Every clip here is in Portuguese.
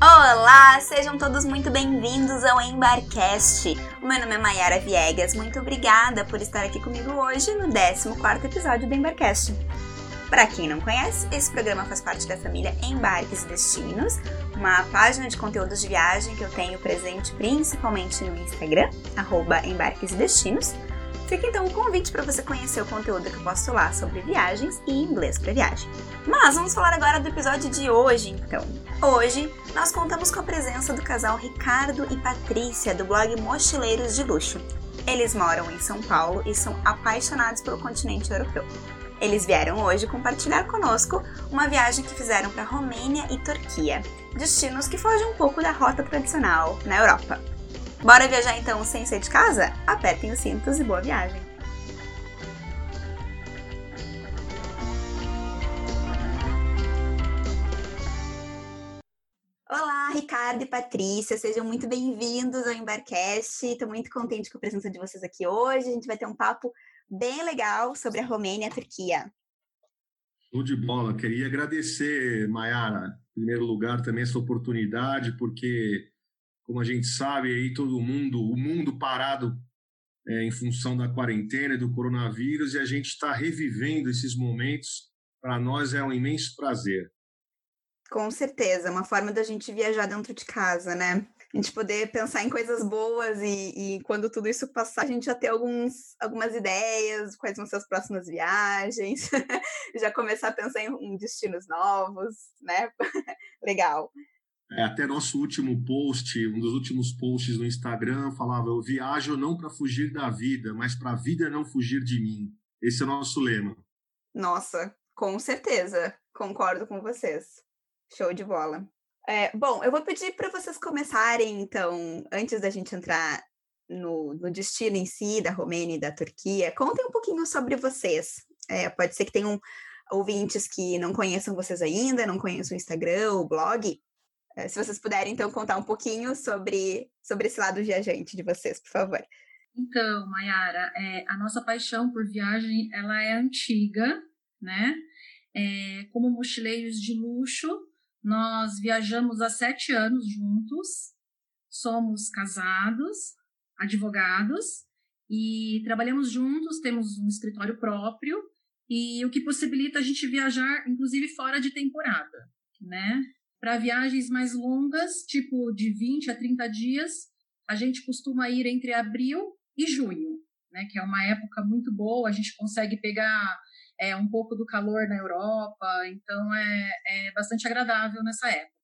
Olá, sejam todos muito bem-vindos ao Embarcast. O meu nome é Mayara Viegas, muito obrigada por estar aqui comigo hoje no 14º episódio do Embarcast. Para quem não conhece, esse programa faz parte da família Embarques e Destinos, uma página de conteúdos de viagem que eu tenho presente principalmente no Instagram, arroba Embarques e Destinos. Fica então um convite para você conhecer o conteúdo que eu posto lá sobre viagens e inglês para viagem. Mas vamos falar agora do episódio de hoje, então. Hoje nós contamos com a presença do casal Ricardo e Patrícia do blog Mochileiros de Luxo. Eles moram em São Paulo e são apaixonados pelo continente europeu. Eles vieram hoje compartilhar conosco uma viagem que fizeram para Romênia e Turquia, destinos que fogem um pouco da rota tradicional na Europa. Bora viajar então sem sair de casa? Apertem os cintos e boa viagem! Olá, Ricardo e Patrícia, sejam muito bem-vindos ao Embarcast. Estou muito contente com a presença de vocês aqui hoje. A gente vai ter um papo bem legal sobre a Romênia e a Turquia. Show de bola. Queria agradecer, Mayara, em primeiro lugar, também essa oportunidade, porque, como a gente sabe, aí todo mundo, o mundo parado é, em função da quarentena e do coronavírus, e a gente está revivendo esses momentos. Para nós é um imenso prazer. Com certeza, uma forma da gente viajar dentro de casa, né? A gente poder pensar em coisas boas e, e, quando tudo isso passar, a gente já ter alguns, algumas ideias, quais vão ser as próximas viagens, já começar a pensar em, em destinos novos, né? Legal. É, até nosso último post, um dos últimos posts no Instagram, falava: Eu viajo não para fugir da vida, mas para a vida não fugir de mim. Esse é o nosso lema. Nossa, com certeza, concordo com vocês. Show de bola. É, bom, eu vou pedir para vocês começarem, então, antes da gente entrar no, no, destino em si, da Romênia e da Turquia, contem um pouquinho sobre vocês. É, pode ser que tenham ouvintes que não conheçam vocês ainda, não conheçam o Instagram, o blog. É, se vocês puderem, então, contar um pouquinho sobre, sobre esse lado viajante de vocês, por favor. Então, Mayara, é, a nossa paixão por viagem, ela é antiga, né? É, como mochileiros de luxo, nós viajamos há sete anos juntos, somos casados, advogados e trabalhamos juntos, temos um escritório próprio e o que possibilita a gente viajar, inclusive fora de temporada, né? Para viagens mais longas, tipo de 20 a 30 dias, a gente costuma ir entre abril e junho, né? Que é uma época muito boa, a gente consegue pegar é, um pouco do calor na Europa, então é, é bastante agradável nessa época.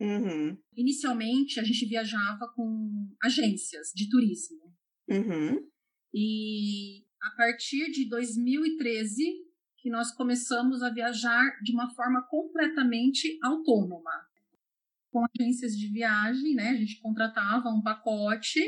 Uhum. Inicialmente, a gente viajava com agências de turismo. Uhum. E a partir de 2013, que nós começamos a viajar de uma forma completamente autônoma. Com agências de viagem, né? A gente contratava um pacote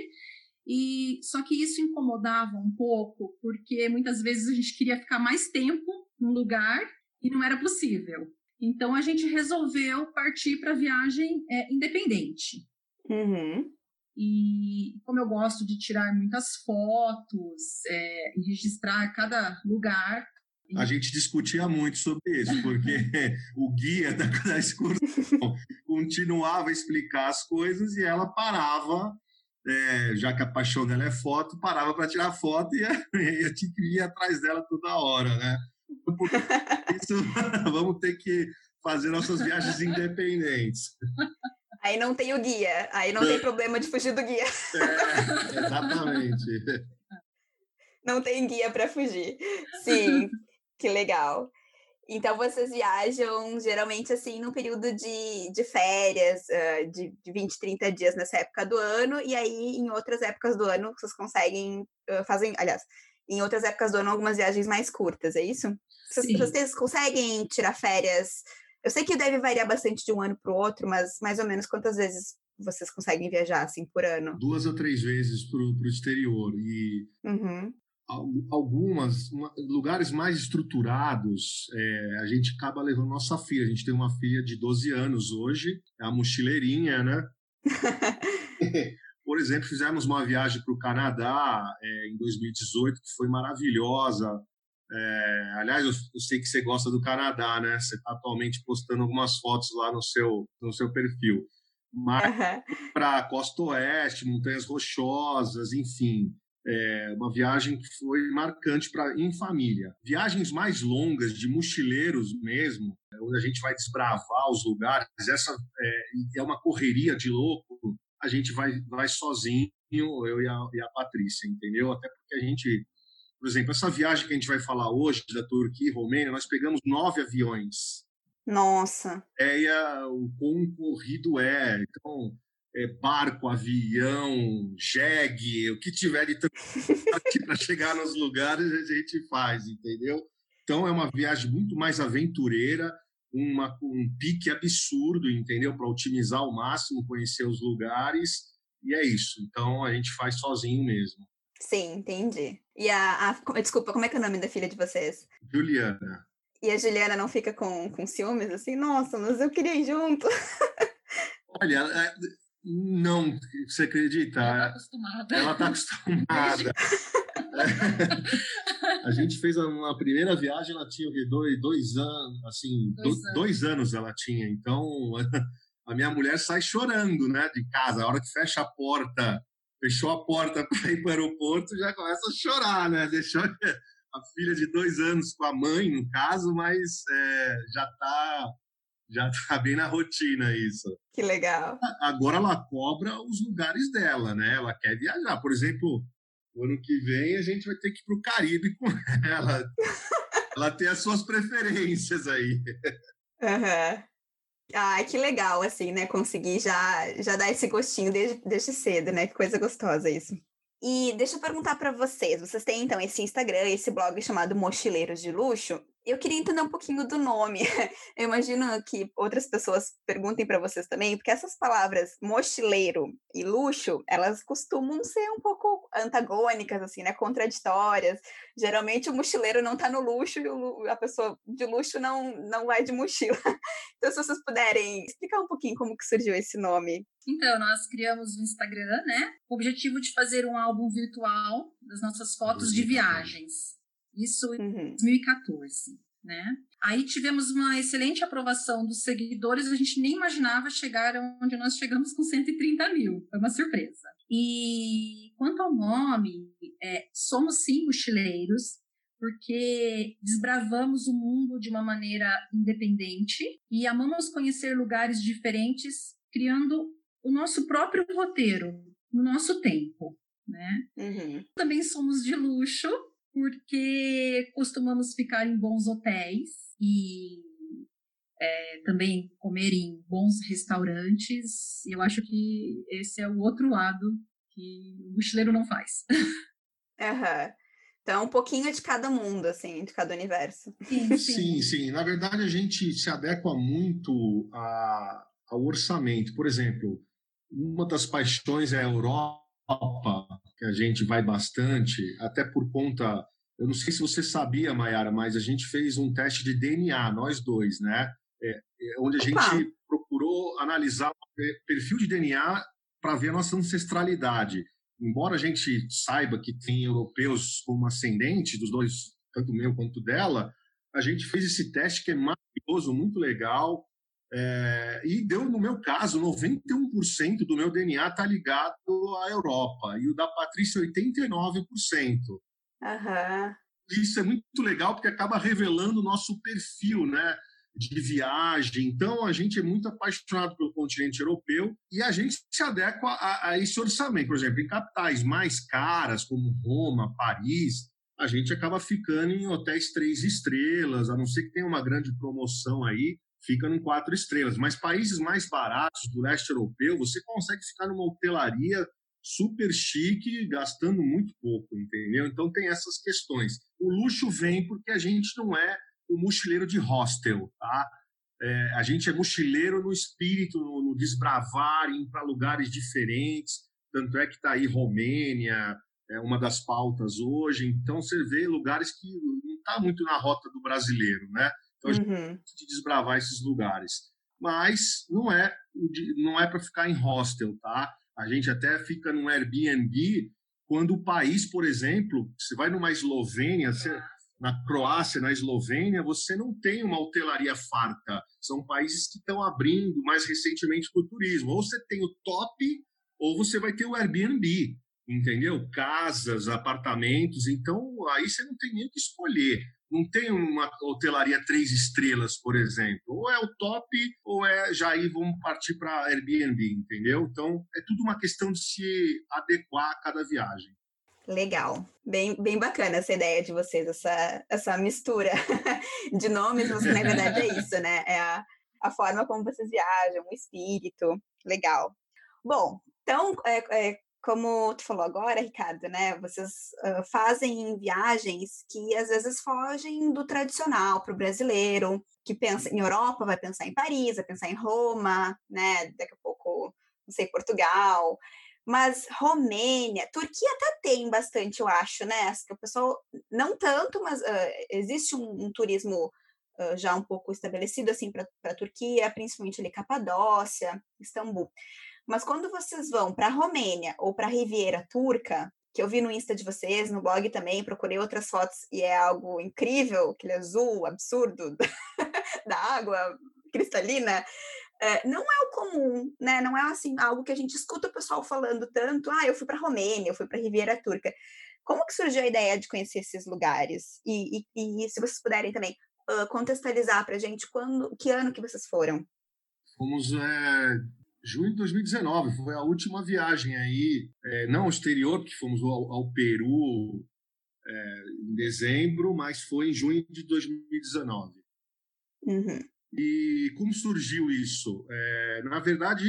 e só que isso incomodava um pouco, porque muitas vezes a gente queria ficar mais tempo num lugar e não era possível. Então a gente resolveu partir para viagem é, independente. Uhum. E como eu gosto de tirar muitas fotos é, e registrar cada lugar. A gente discutia muito sobre isso, porque o guia da, da excursão continuava a explicar as coisas e ela parava é, já que a paixão dela é foto, parava para tirar foto e eu tinha que ir atrás dela toda hora, né? Por isso, vamos ter que fazer nossas viagens independentes. Aí não tem o guia, aí não tem problema de fugir do guia. É, exatamente. Não tem guia para fugir. Sim, que legal. Então, vocês viajam geralmente assim no período de, de férias, uh, de, de 20, 30 dias nessa época do ano, e aí em outras épocas do ano vocês conseguem, uh, fazem, aliás, em outras épocas do ano algumas viagens mais curtas, é isso? Vocês, vocês conseguem tirar férias? Eu sei que deve variar bastante de um ano para o outro, mas mais ou menos quantas vezes vocês conseguem viajar assim por ano? Duas ou três vezes para o exterior. E uhum algumas uma, lugares mais estruturados, é, a gente acaba levando nossa filha. A gente tem uma filha de 12 anos hoje, é a mochileirinha, né? Por exemplo, fizemos uma viagem para o Canadá é, em 2018 que foi maravilhosa. É, aliás, eu, eu, sei que você gosta do Canadá, né? Você está atualmente postando algumas fotos lá no seu, no seu perfil. Mas uhum. para Costa Oeste, Montanhas Rochosas, enfim. É uma viagem que foi marcante para em família. Viagens mais longas, de mochileiros mesmo, onde a gente vai desbravar os lugares, essa é, é uma correria de louco, a gente vai, vai sozinho, eu e a, e a Patrícia, entendeu? Até porque a gente por exemplo, essa viagem que a gente vai falar hoje da Turquia e Romênia, nós pegamos nove aviões. Nossa! É, e a, o quão corrido é. Então, é, barco, avião, jegue, o que tiver de para chegar nos lugares, a gente faz, entendeu? Então, é uma viagem muito mais aventureira, uma, um pique absurdo, entendeu? Para otimizar ao máximo, conhecer os lugares, e é isso. Então, a gente faz sozinho mesmo. Sim, entendi. E a, a, Desculpa, como é que é o nome da filha de vocês? Juliana. E a Juliana não fica com, com ciúmes assim? Nossa, mas eu queria ir junto. Olha, é, não, você acredita? Ela está acostumada. Ela está acostumada. a gente fez uma primeira viagem, ela tinha dois, dois anos, assim, dois, do, anos. dois anos ela tinha. Então, a minha mulher sai chorando, né, de casa. A hora que fecha a porta fechou a porta para ir para o aeroporto, já começa a chorar, né? Deixou a filha de dois anos com a mãe, no caso, mas é, já está já tá bem na rotina isso. Que legal. Agora ela cobra os lugares dela, né? Ela quer viajar. Por exemplo, o ano que vem a gente vai ter que ir para o Caribe com ela. ela tem as suas preferências aí. Uhum. Ai, que legal, assim, né? Conseguir já, já dar esse gostinho desde, desde cedo, né? Que coisa gostosa isso. E deixa eu perguntar para vocês. Vocês têm, então, esse Instagram, esse blog chamado Mochileiros de Luxo. Eu queria entender um pouquinho do nome. Eu imagino que outras pessoas perguntem para vocês também, porque essas palavras mochileiro e luxo, elas costumam ser um pouco antagônicas, assim, né? Contraditórias. Geralmente o mochileiro não está no luxo e a pessoa de luxo não, não vai de mochila. Então, se vocês puderem explicar um pouquinho como que surgiu esse nome. Então, nós criamos o Instagram, né? Com o objetivo de fazer um álbum virtual das nossas fotos de viagens. Isso em uhum. 2014, né? Aí tivemos uma excelente aprovação dos seguidores, a gente nem imaginava chegar onde nós chegamos com 130 mil, foi uma surpresa. E quanto ao nome, é, somos sim mochileiros, porque desbravamos o mundo de uma maneira independente e amamos conhecer lugares diferentes, criando o nosso próprio roteiro, no nosso tempo, né? Uhum. Também somos de luxo, porque costumamos ficar em bons hotéis e é, também comer em bons restaurantes. Eu acho que esse é o outro lado que o mochileiro não faz. Uhum. Então, um pouquinho de cada mundo, assim, de cada universo. Sim, sim. sim, sim. Na verdade, a gente se adequa muito a, ao orçamento. Por exemplo, uma das paixões é a Europa, que a gente vai bastante, até por conta. Eu não sei se você sabia, Mayara, mas a gente fez um teste de DNA, nós dois, né? É, é onde a gente Opa. procurou analisar o perfil de DNA para ver a nossa ancestralidade. Embora a gente saiba que tem europeus como ascendente, dos dois, tanto meu quanto dela, a gente fez esse teste que é maravilhoso, muito legal. É, e deu, no meu caso, 91% do meu DNA está ligado à Europa, e o da Patrícia, 89%. Uhum. Isso é muito legal porque acaba revelando o nosso perfil, né? de viagem. Então, a gente é muito apaixonado pelo continente europeu e a gente se adequa a, a, esse orçamento. Por exemplo, em capitais mais caras, como Roma, Paris, a gente acaba ficando em hotéis três estrelas, a não ser que tenha uma grande promoção aí, fica em quatro estrelas. Mas países mais baratos do leste europeu, você consegue ficar numa hotelaria super chique, gastando muito pouco, entendeu? Então tem essas questões. O luxo vem porque a gente não é o mochileiro de hostel, tá? É, a gente é mochileiro no espírito, no, no desbravar, ir para lugares diferentes. Tanto é que está aí Romênia, é uma das pautas hoje. Então você vê lugares que não está muito na rota do brasileiro, né? Então, a gente uhum. de desbravar esses lugares. Mas não é, não é para ficar em hostel, tá? A gente até fica num Airbnb quando o país, por exemplo, você vai numa Eslovênia, você, na Croácia, na Eslovênia, você não tem uma hotelaria farta. São países que estão abrindo mais recentemente para o turismo. Ou você tem o top, ou você vai ter o Airbnb, entendeu? Casas, apartamentos. Então, aí você não tem nem o que escolher. Não tem uma hotelaria três estrelas, por exemplo. Ou é o top, ou é já aí vamos partir para Airbnb, entendeu? Então, é tudo uma questão de se adequar a cada viagem. Legal, bem, bem bacana essa ideia de vocês, essa, essa mistura de nomes, mas na verdade é isso, né? É a, a forma como vocês viajam, o espírito, legal. Bom, então, é, é, como tu falou agora, Ricardo, né? Vocês uh, fazem viagens que às vezes fogem do tradicional para o brasileiro, que pensa em Europa, vai pensar em Paris, vai pensar em Roma, né? Daqui a pouco, não sei, Portugal. Mas Romênia, Turquia até tem bastante, eu acho, né? O pessoal, não tanto, mas uh, existe um, um turismo uh, já um pouco estabelecido assim para a Turquia, principalmente ali Capadócia, Istambul. Mas quando vocês vão para a Romênia ou para a Riviera Turca, que eu vi no Insta de vocês, no blog também, procurei outras fotos e é algo incrível, aquele azul absurdo da água cristalina. É, não é o comum, né? Não é assim algo que a gente escuta o pessoal falando tanto. Ah, eu fui para Romênia, eu fui para Riviera Turca. Como que surgiu a ideia de conhecer esses lugares? E, e, e se vocês puderem também uh, contextualizar para a gente quando, que ano que vocês foram? Fomos é, junho de 2019, foi a última viagem aí, é, não exterior, que fomos ao, ao Peru é, em dezembro, mas foi em junho de 2019. Uhum. E como surgiu isso? É, na verdade,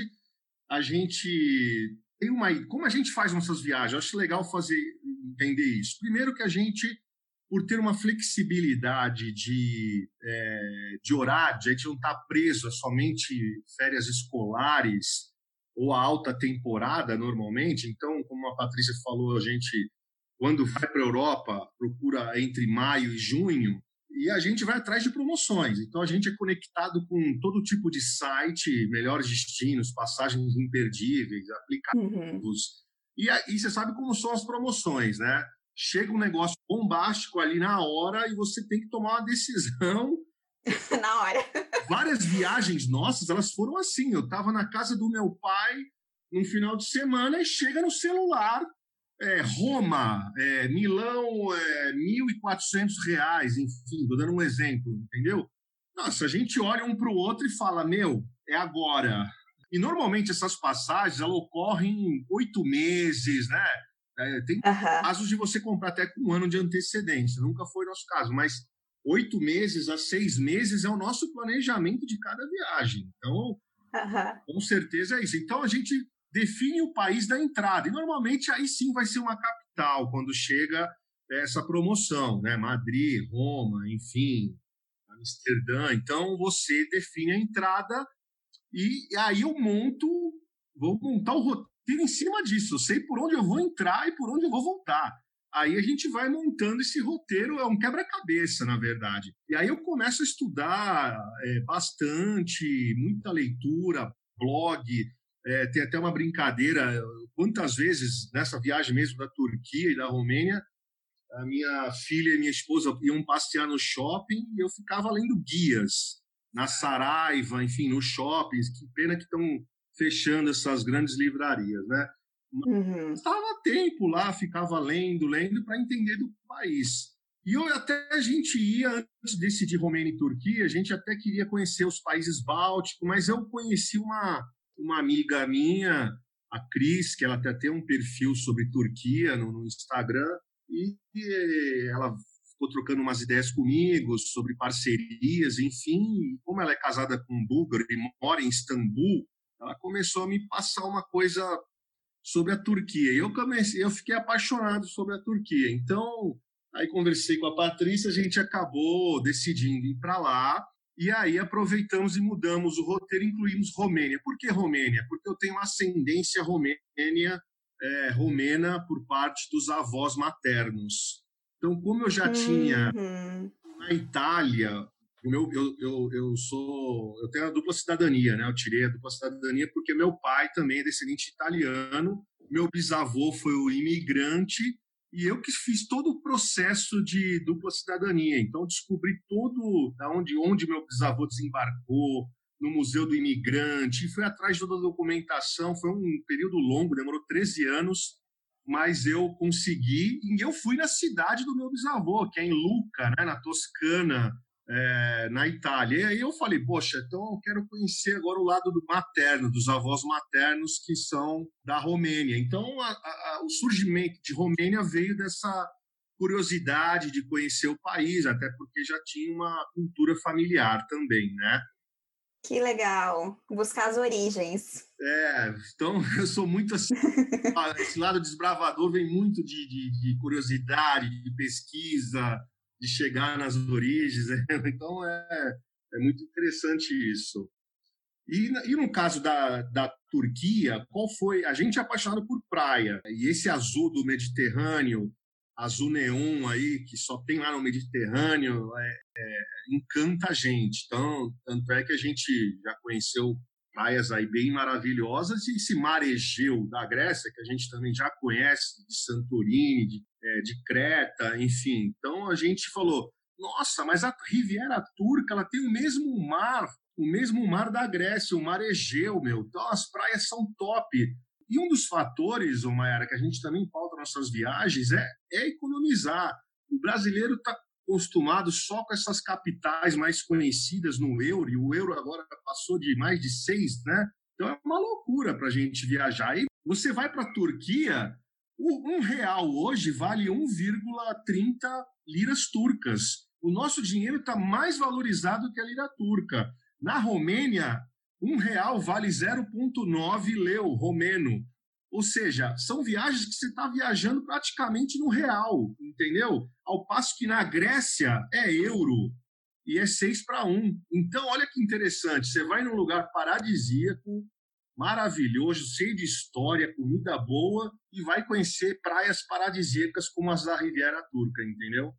a gente tem uma. Como a gente faz nossas viagens? Eu acho legal fazer entender isso. Primeiro que a gente, por ter uma flexibilidade de, é, de horário, a gente não está preso a somente férias escolares ou a alta temporada normalmente. Então, como a Patrícia falou, a gente, quando vai para a Europa, procura entre maio e junho e a gente vai atrás de promoções. Então a gente é conectado com todo tipo de site, melhores destinos, passagens imperdíveis, aplicativos. Uhum. E aí você sabe como são as promoções, né? Chega um negócio bombástico ali na hora e você tem que tomar uma decisão. na hora. Várias viagens nossas, elas foram assim. Eu estava na casa do meu pai num final de semana e chega no celular é, Roma, é, Milão, é, 1.400 reais, enfim, estou dando um exemplo, entendeu? Nossa, a gente olha um para o outro e fala, meu, é agora. E normalmente essas passagens elas ocorrem oito meses, né? É, tem uhum. casos de você comprar até com um ano de antecedência, nunca foi nosso caso, mas oito meses a seis meses é o nosso planejamento de cada viagem. Então, uhum. com certeza é isso. Então a gente define o país da entrada. E normalmente aí sim vai ser uma capital quando chega essa promoção, né? Madrid, Roma, enfim, Amsterdã. Então você define a entrada e aí eu monto, vou montar o roteiro em cima disso. Eu sei por onde eu vou entrar e por onde eu vou voltar. Aí a gente vai montando esse roteiro, é um quebra-cabeça, na verdade. E aí eu começo a estudar é, bastante, muita leitura, blog, é, tem até uma brincadeira. Quantas vezes nessa viagem mesmo da Turquia e da Romênia, a minha filha e minha esposa iam passear no shopping e eu ficava lendo guias na Saraiva, enfim, nos shoppings. Que pena que estão fechando essas grandes livrarias, né? Uhum. Estava tempo lá, ficava lendo, lendo para entender do país. E eu, até a gente ia, antes de decidir Romênia e Turquia, a gente até queria conhecer os países bálticos, mas eu conheci uma, uma amiga minha, a Cris, que ela até tem um perfil sobre Turquia no, no Instagram, e, e ela ficou trocando umas ideias comigo sobre parcerias, enfim, e como ela é casada com um búlgaro e mora em Istambul, ela começou a me passar uma coisa sobre a Turquia. E eu comecei, eu fiquei apaixonado sobre a Turquia. Então, aí conversei com a Patrícia, a gente acabou decidindo ir para lá e aí aproveitamos e mudamos o roteiro, incluímos Romênia. Por que Romênia? Porque eu tenho ascendência romênia, é, romena por parte dos avós maternos. Então, como eu já uhum. tinha na Itália meu, eu, eu, eu sou, eu tenho a dupla cidadania, né? Eu tirei a dupla cidadania porque meu pai também é descendente italiano, meu bisavô foi o imigrante e eu que fiz todo o processo de dupla cidadania. Então descobri todo da onde onde meu bisavô desembarcou no Museu do Imigrante, fui atrás de toda a documentação, foi um período longo, demorou 13 anos, mas eu consegui e eu fui na cidade do meu bisavô, que é em Lucca, né, na Toscana, é, na Itália. E aí eu falei, poxa, então eu quero conhecer agora o lado do materno, dos avós maternos que são da Romênia. Então a, a, o surgimento de Romênia veio dessa curiosidade de conhecer o país, até porque já tinha uma cultura familiar também, né? Que legal, buscar as origens. É, então eu sou muito assim. esse lado desbravador vem muito de, de, de curiosidade, de pesquisa, de chegar nas origens. Né? Então é, é muito interessante isso. E, e no caso da, da Turquia, qual foi? A gente é apaixonado por praia, e esse azul do Mediterrâneo, azul neon aí, que só tem lá no Mediterrâneo, é, é, encanta a gente. Então, tanto é que a gente já conheceu praias aí bem maravilhosas e esse mar Egeu da Grécia, que a gente também já conhece, de Santorini, de é, de Creta, enfim. Então a gente falou, nossa, mas a Riviera Turca ela tem o mesmo mar, o mesmo mar da Grécia, o mar Egeu, meu. Então as praias são top. E um dos fatores, Mayara, que a gente também pauta nossas viagens é, é economizar. O brasileiro está acostumado só com essas capitais mais conhecidas no euro, e o euro agora passou de mais de seis, né? Então é uma loucura para a gente viajar. E você vai para a Turquia, um real hoje vale 1,30 liras turcas. O nosso dinheiro está mais valorizado que a lira turca. Na Romênia, um real vale 0,9 leu romeno. Ou seja, são viagens que você está viajando praticamente no real, entendeu? Ao passo que na Grécia é euro e é 6 para 1. Então, olha que interessante. Você vai num lugar paradisíaco, maravilhoso, cheio de história, comida boa e vai conhecer praias paradisíacas como as da Riviera Turca, entendeu?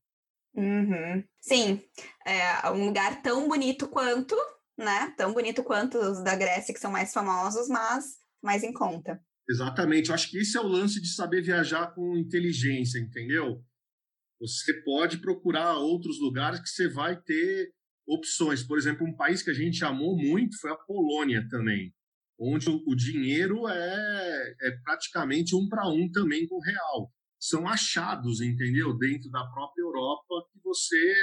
Uhum. Sim, é um lugar tão bonito quanto, né? Tão bonito quanto os da Grécia, que são mais famosos, mas mais em conta. Exatamente. Eu acho que esse é o lance de saber viajar com inteligência, entendeu? Você pode procurar outros lugares que você vai ter opções. Por exemplo, um país que a gente amou muito foi a Polônia também onde o, dinheiro é, é praticamente um para um também com o real. São achados, entendeu? Dentro da própria Europa que você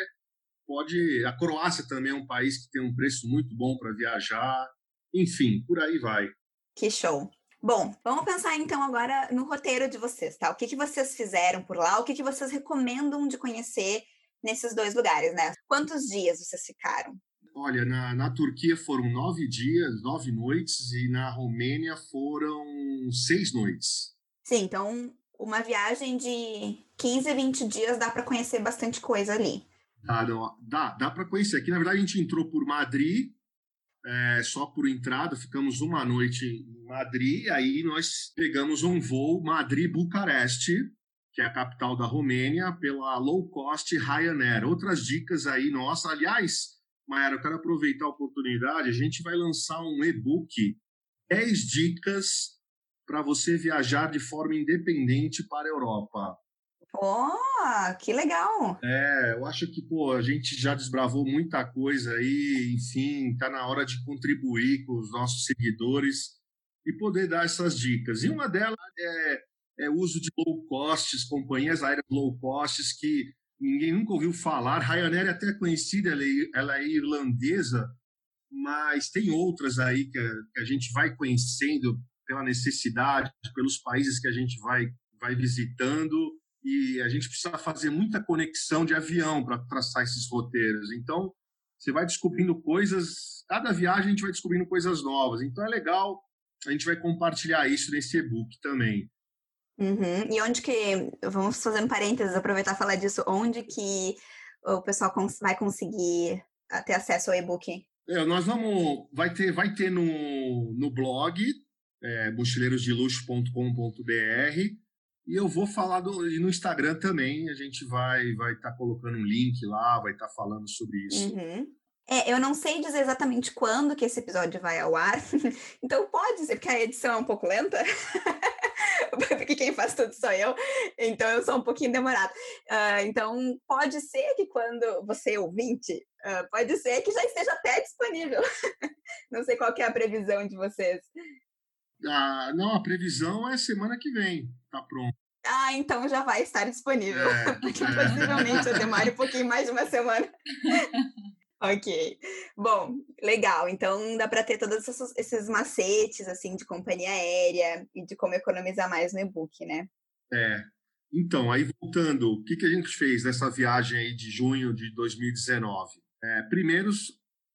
pode. A Croácia também é um país que tem um preço muito bom para viajar. Enfim, por aí vai. Que show. Bom, vamos pensar então agora no roteiro de vocês, tá? O que, que vocês fizeram por lá? O que, que vocês recomendam de conhecer nesses dois lugares, né? Quantos dias vocês ficaram? Olha, na, na Turquia foram nove dias, nove noites, e na Romênia foram seis noites. Sim, então uma viagem de 15, 20 dias dá para conhecer bastante coisa ali. Dá, dá, dá para conhecer. Aqui, na verdade, a gente entrou por Madrid, é, só por entrada, ficamos uma noite em Madrid, aí nós pegamos um voo Madrid-Bucareste, que é a capital da Romênia, pela low cost Ryanair. Outras dicas aí, nossa, aliás, Mayara, eu quero aproveitar a oportunidade. A gente vai lançar um e-book 10 dicas para você viajar de forma independente para a Europa. Oh, que legal! É, eu acho que pô, a gente já desbravou muita coisa aí, enfim, está na hora de contribuir com os nossos seguidores e poder dar essas dicas. E uma delas é, é uso de low costs, companhias aéreas low costs que ninguém nunca ouviu falar. Ryanair é até conhecida, ela é, ela é irlandesa, mas tem outras aí que a, que a, gente vai conhecendo pela necessidade, pelos países que a gente vai, vai visitando, e a gente precisa fazer muita conexão de avião para traçar esses roteiros. Então, você vai descobrindo coisas, cada viagem a gente vai descobrindo coisas novas. Então, é legal, a gente vai compartilhar isso nesse e-book também. Uhum. E onde que, vamos fazer um parênteses, aproveitar e falar disso, onde que o pessoal vai conseguir ter acesso ao e-book? É, nós vamos, vai ter, vai ter no, no blog, é, mochileirosdeluxo.com.br, e eu vou falar do, e no Instagram também, a gente vai vai estar tá colocando um link lá, vai estar tá falando sobre isso. Uhum. É, eu não sei dizer exatamente quando que esse episódio vai ao ar, então pode ser, porque a edição é um pouco lenta, porque quem faz tudo sou eu, então eu sou um pouquinho demorado. Uh, então pode ser que quando você ouvinte, uh, pode ser que já esteja até disponível. não sei qual é a previsão de vocês. Ah, não, a previsão é semana que vem, tá pronto. Ah, então já vai estar disponível, é, porque é. possivelmente eu demore um pouquinho mais de uma semana. Ok. Bom, legal. Então dá para ter todos esses, macetes assim de companhia aérea e de como economizar mais no e-book, né? É. Então, aí voltando, o que, que a gente fez nessa viagem aí de junho de 2019? É, primeiro,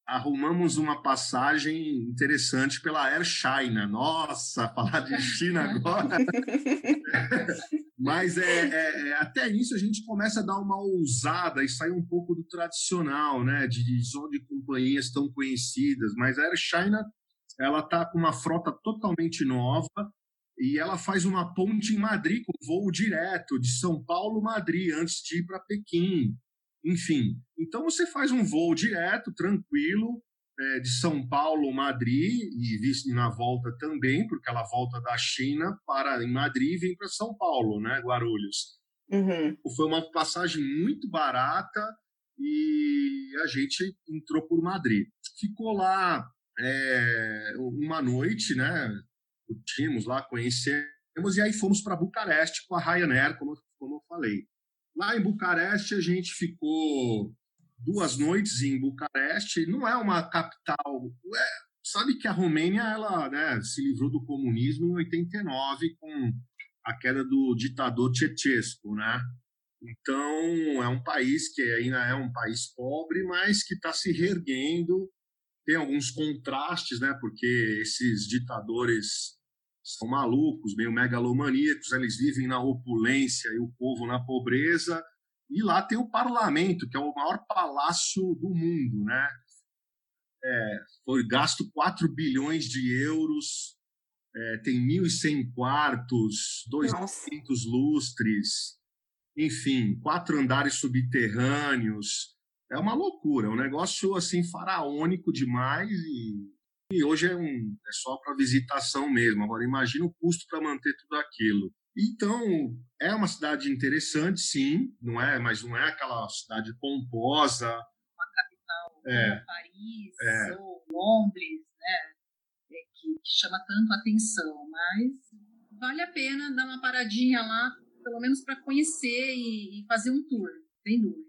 arrumamos uma passagem interessante pela Air China. Nossa, falar de China agora. Mas é, é, é, até isso a gente começa a dar uma ousada e sair um pouco do tradicional, né? De, de só de companhias tão conhecidas. Mas a Air China ela está com uma frota totalmente nova e ela faz uma ponte em Madrid com voo direto de São Paulo Madrid antes de ir para Pequim. Enfim, então você faz um voo direto, tranquilo, é, de São Paulo, Madrid, e na volta também, porque ela volta da China para em Madrid e vem para São Paulo, né, Guarulhos. Uhum. Foi uma passagem muito barata e a gente entrou por Madrid. Ficou lá é, uma noite, né? Curtimos lá, conhecemos, e aí fomos para Bucareste com a Ryanair, como, como eu falei. Lá em Bucareste a gente ficou duas noites em Bucareste. Não é uma capital. É, sabe que a Romênia ela né, se livrou do comunismo em 89 com a queda do ditador Ceausescu, né? Então é um país que ainda é um país pobre, mas que está se reerguendo. Tem alguns contrastes, né? Porque esses ditadores são malucos, meio megalomaníacos, eles vivem na opulência e o povo na pobreza. E lá tem o parlamento, que é o maior palácio do mundo, né? É, foi gasto 4 bilhões de euros, é, tem 1.100 quartos, 200 lustres, enfim, quatro andares subterrâneos. É uma loucura, é um negócio assim faraônico demais e, e hoje é, um, é só para visitação mesmo. Agora imagina o custo para manter tudo aquilo. Então, é uma cidade interessante, sim, não é, mas não é aquela cidade pomposa. Uma capital é, como Paris é. ou Londres, né? É, que, que chama tanto atenção, mas vale a pena dar uma paradinha lá, pelo menos para conhecer e, e, fazer um tour, sem dúvida.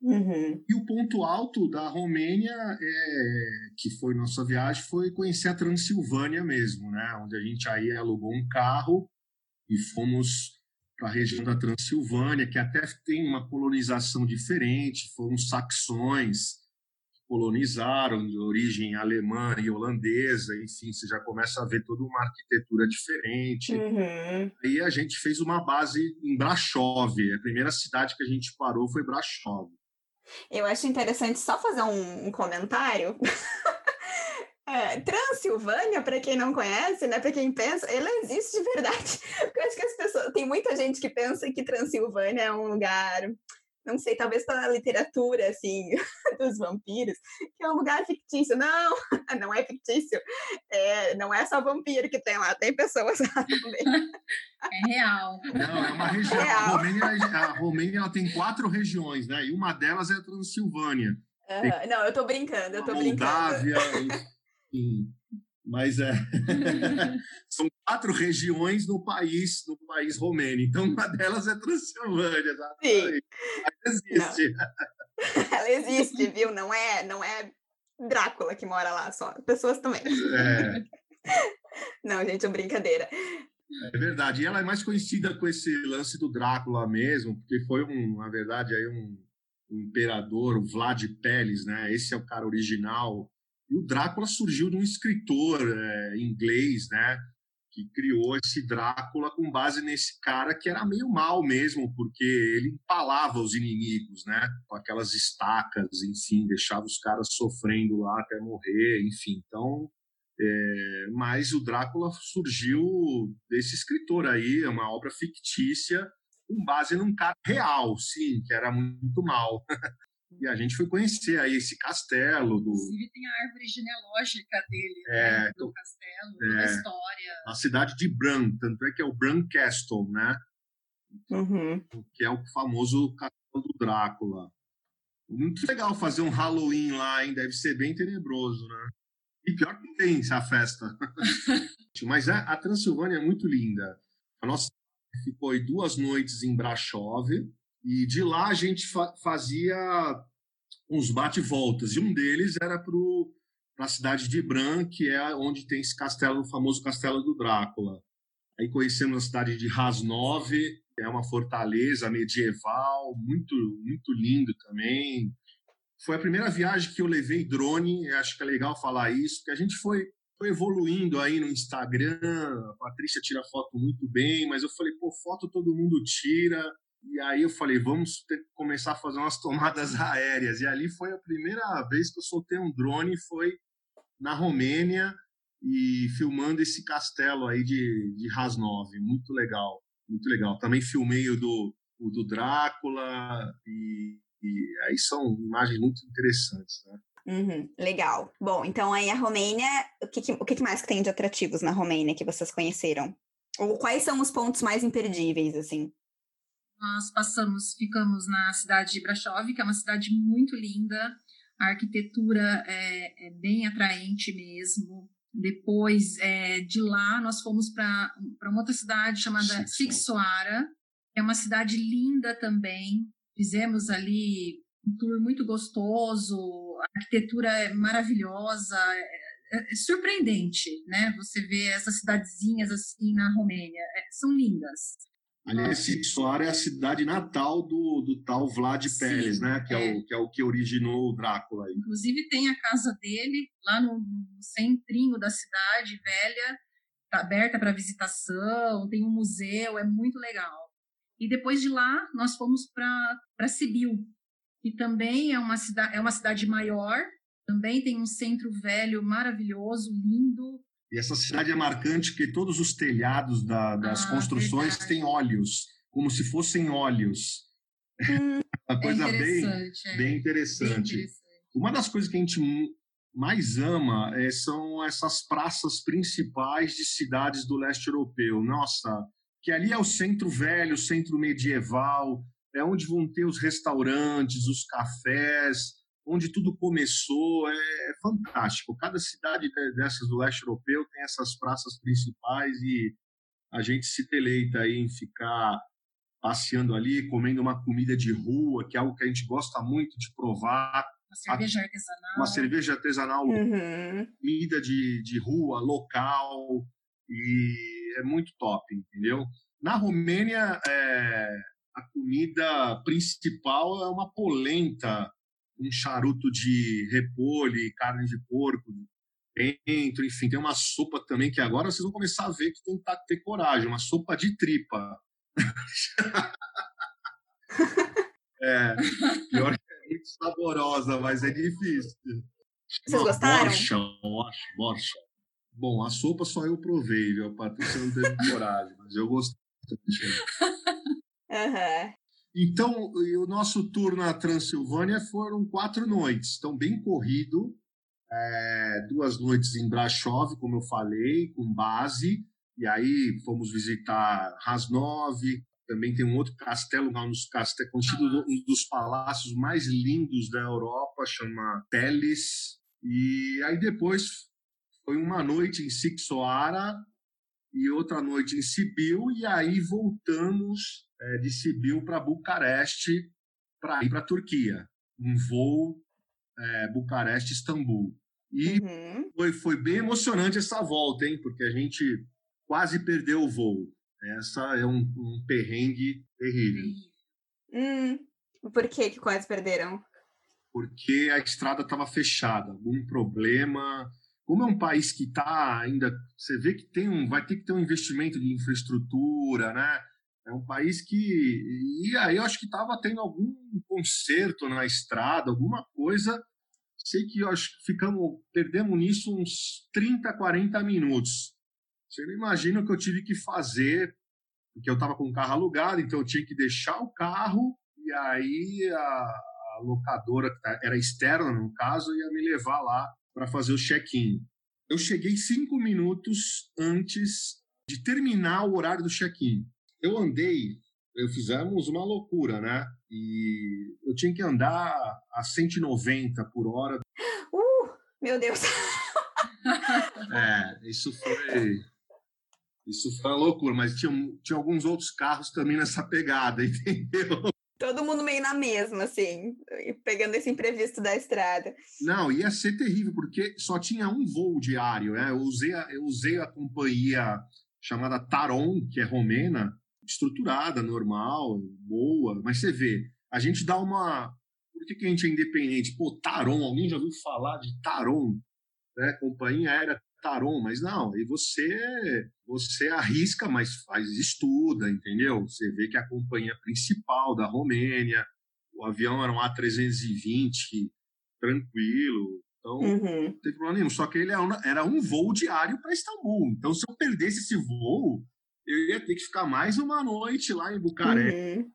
Uhum. E o ponto alto da Romênia, é, que foi nossa viagem, foi conhecer a Transilvânia mesmo, né? Onde a gente aí alugou um carro e fomos para a região da Transilvânia, que até tem uma colonização diferente, foram saxões que colonizaram de origem alemã e holandesa, enfim, você já começa a ver toda uma arquitetura diferente. Uhum. Aí a gente fez uma base em Brasov, a primeira cidade que a gente parou foi Brasov. Eu acho interessante só fazer um, um comentário. É, Transilvânia, para quem não conhece, né, para quem pensa, ela existe de verdade. Porque eu acho que as pessoas, tem muita gente que pensa que Transilvânia é um lugar, não sei, talvez pela literatura assim dos vampiros, que é um lugar fictício. Não, não é fictício. É, não é só vampiro que tem lá, tem pessoas lá também. É real. Não, é uma região. É a Romênia, a Romênia ela tem quatro regiões, né? E uma delas é a Transilvânia. Uhum. Não, eu tô brincando, eu tô Moldávia, brincando. Sim. Mas é. São quatro regiões no país, no país romeno. Então, uma delas é Transilvânia. Sim. Mas existe. Ela existe, viu? Não é, não é Drácula que mora lá só. Pessoas também. É. Não, gente, é brincadeira. É verdade. E ela é mais conhecida com esse lance do Drácula mesmo, porque foi, um, na verdade, aí um, um imperador, o Vlad Peles, né? Esse é o cara original e o Drácula surgiu de um escritor é, inglês, né? Que criou esse Drácula com base nesse cara que era meio mal mesmo, porque ele empalava os inimigos, né? Com aquelas estacas, enfim, deixava os caras sofrendo lá até morrer, enfim. Então, é, mas o Drácula surgiu desse escritor aí, é uma obra fictícia com base num cara real, sim, que era muito mal. E a gente foi conhecer aí esse castelo. Do... Inclusive tem a árvore genealógica dele, é, né, do castelo, é, história. A cidade de Bran, tanto é que é o Bran Castle, né? Uhum. Que é o famoso castelo do Drácula. Muito legal fazer um Halloween lá, hein? Deve ser bem tenebroso, né? E pior que tem essa festa. Mas a, a, Transilvânia é muito linda. A nossa ficou aí duas noites em Brasov e de lá a gente fa fazia uns bate-voltas. E um deles era para a cidade de Bran, que é onde tem esse castelo, o famoso castelo do Drácula. Aí conhecemos a cidade de Rasnov, que é uma fortaleza medieval, muito, muito lindo também. Foi a primeira viagem que eu levei drone, acho que é legal falar isso, porque a gente foi, foi evoluindo aí no Instagram, a Patrícia tira foto muito bem, mas eu falei, pô, foto todo mundo tira, e aí eu falei, vamos ter começar a fazer umas tomadas aéreas. E ali foi a primeira vez que eu soltei um drone, foi na Romênia, e filmando esse castelo aí de, de Rasnov. Muito legal, muito legal. Também filmei o do, o do Drácula e, e aí são imagens muito interessantes, né? Uhum, legal. Bom, então aí a Romênia, o que, o que mais que tem de atrativos na Romênia que vocês conheceram? Ou quais são os pontos mais imperdíveis, assim? Nós passamos, ficamos na cidade de Brasov, que é uma cidade muito linda, a arquitetura é, é bem atraente mesmo, depois é, de lá, nós fomos para uma outra cidade chamada Sixoara, que é uma cidade linda também. Fizemos ali um tour muito gostoso, a arquitetura é maravilhosa, é, é surpreendente, né? Você vê essas cidadezinhas assim na Romênia, é, são lindas. Aliás, Sixoara é a cidade natal do, do tal Vlad Peles, né? Que é. é. o, que é o que originou o Drácula. Inclusive tem a casa dele lá no, no centrinho da cidade velha, tá aberta para visitação, tem um museu, é muito legal. E depois de lá, nós fomos para Sibiu, que também é uma, cidade, é uma cidade maior, também tem um centro velho maravilhoso, lindo, e essa cidade é marcante porque todos os telhados da, das ah, construções verdade. têm óleos, como se fossem óleos. Hum, uma coisa é bem, é. bem, interessante. bem, interessante. Uma das coisas que a gente mais ama é, são essas praças principais de cidades do leste europeu. Nossa, que ali é o centro velho, o centro medieval, é onde vão ter os restaurantes, os cafés, onde tudo começou, é, é fantástico. Cada cidade dessas do leste europeu tem essas praças principais e a gente se deleita aí em ficar passeando ali, comendo uma comida de rua, que é algo que a gente gosta muito de provar. Uma cerveja artesanal. Uma cerveja artesanal, uhum. comida de, de rua, local, e é muito top, entendeu? Na Romênia, é, a comida principal é uma polenta um charuto de repolho e carne de porco dentro, enfim, tem uma sopa também que agora vocês vão começar a ver que tem que tá, ter coragem, uma sopa de tripa. é, pior que é muito saborosa, mas é difícil. Vocês gostaram? Borcha, borcha, borcha. Bom, a sopa só eu provei, viu? A Patrícia não teve coragem, mas eu gostei. Aham. Então, o nosso tour na Transilvânia foram quatro noites, então bem corrido, é, duas noites em Brasov, como eu falei, com base, e aí fomos visitar Rasnov, também tem um outro castelo, um dos castelos, conhecido um dos palácios mais lindos da Europa, chama Teles, e aí depois foi uma noite em Sixoara e outra noite em Sibiu, e aí voltamos é, de Sibiu para Bucareste para ir para a Turquia. Um voo é, Bucareste-Istambul. E uhum. foi, foi bem emocionante essa volta, hein? Porque a gente quase perdeu o voo. Essa é um, um perrengue terrível. Hum, por que, que quase perderam? Porque a estrada estava fechada, algum problema. Como é um país que está ainda, você vê que tem um, vai ter que ter um investimento de infraestrutura, né? É um país que. E aí eu acho que estava tendo algum conserto na estrada, alguma coisa. Sei que eu acho que ficamos, perdemos nisso uns 30, 40 minutos. Você não imagina o que eu tive que fazer, porque eu estava com o carro alugado, então eu tinha que deixar o carro e aí a, a locadora, que tá, era externa no caso, ia me levar lá para fazer o check-in. Eu cheguei cinco minutos antes de terminar o horário do check-in. Eu andei, eu fizemos uma loucura, né? E eu tinha que andar a 190 por hora. Uh, meu Deus! é, isso foi isso foi uma loucura, mas tinha, tinha alguns outros carros também nessa pegada, entendeu? Todo mundo meio na mesma, assim, pegando esse imprevisto da estrada. Não, ia ser terrível, porque só tinha um voo diário, né? Eu usei a, eu usei a companhia chamada Taron, que é romena, estruturada, normal, boa, mas você vê, a gente dá uma. Por que, que a gente é independente? Pô, Taron, alguém já ouviu falar de Taron? Né? Companhia Aérea Taron, mas não, e você você arrisca, mas faz estuda, entendeu? Você vê que a companhia principal da Romênia, o avião era um A320, tranquilo, então uhum. não tem problema nenhum. Só que ele era um voo diário para Istambul, então se eu perdesse esse voo, eu ia ter que ficar mais uma noite lá em Bucareste. Uhum.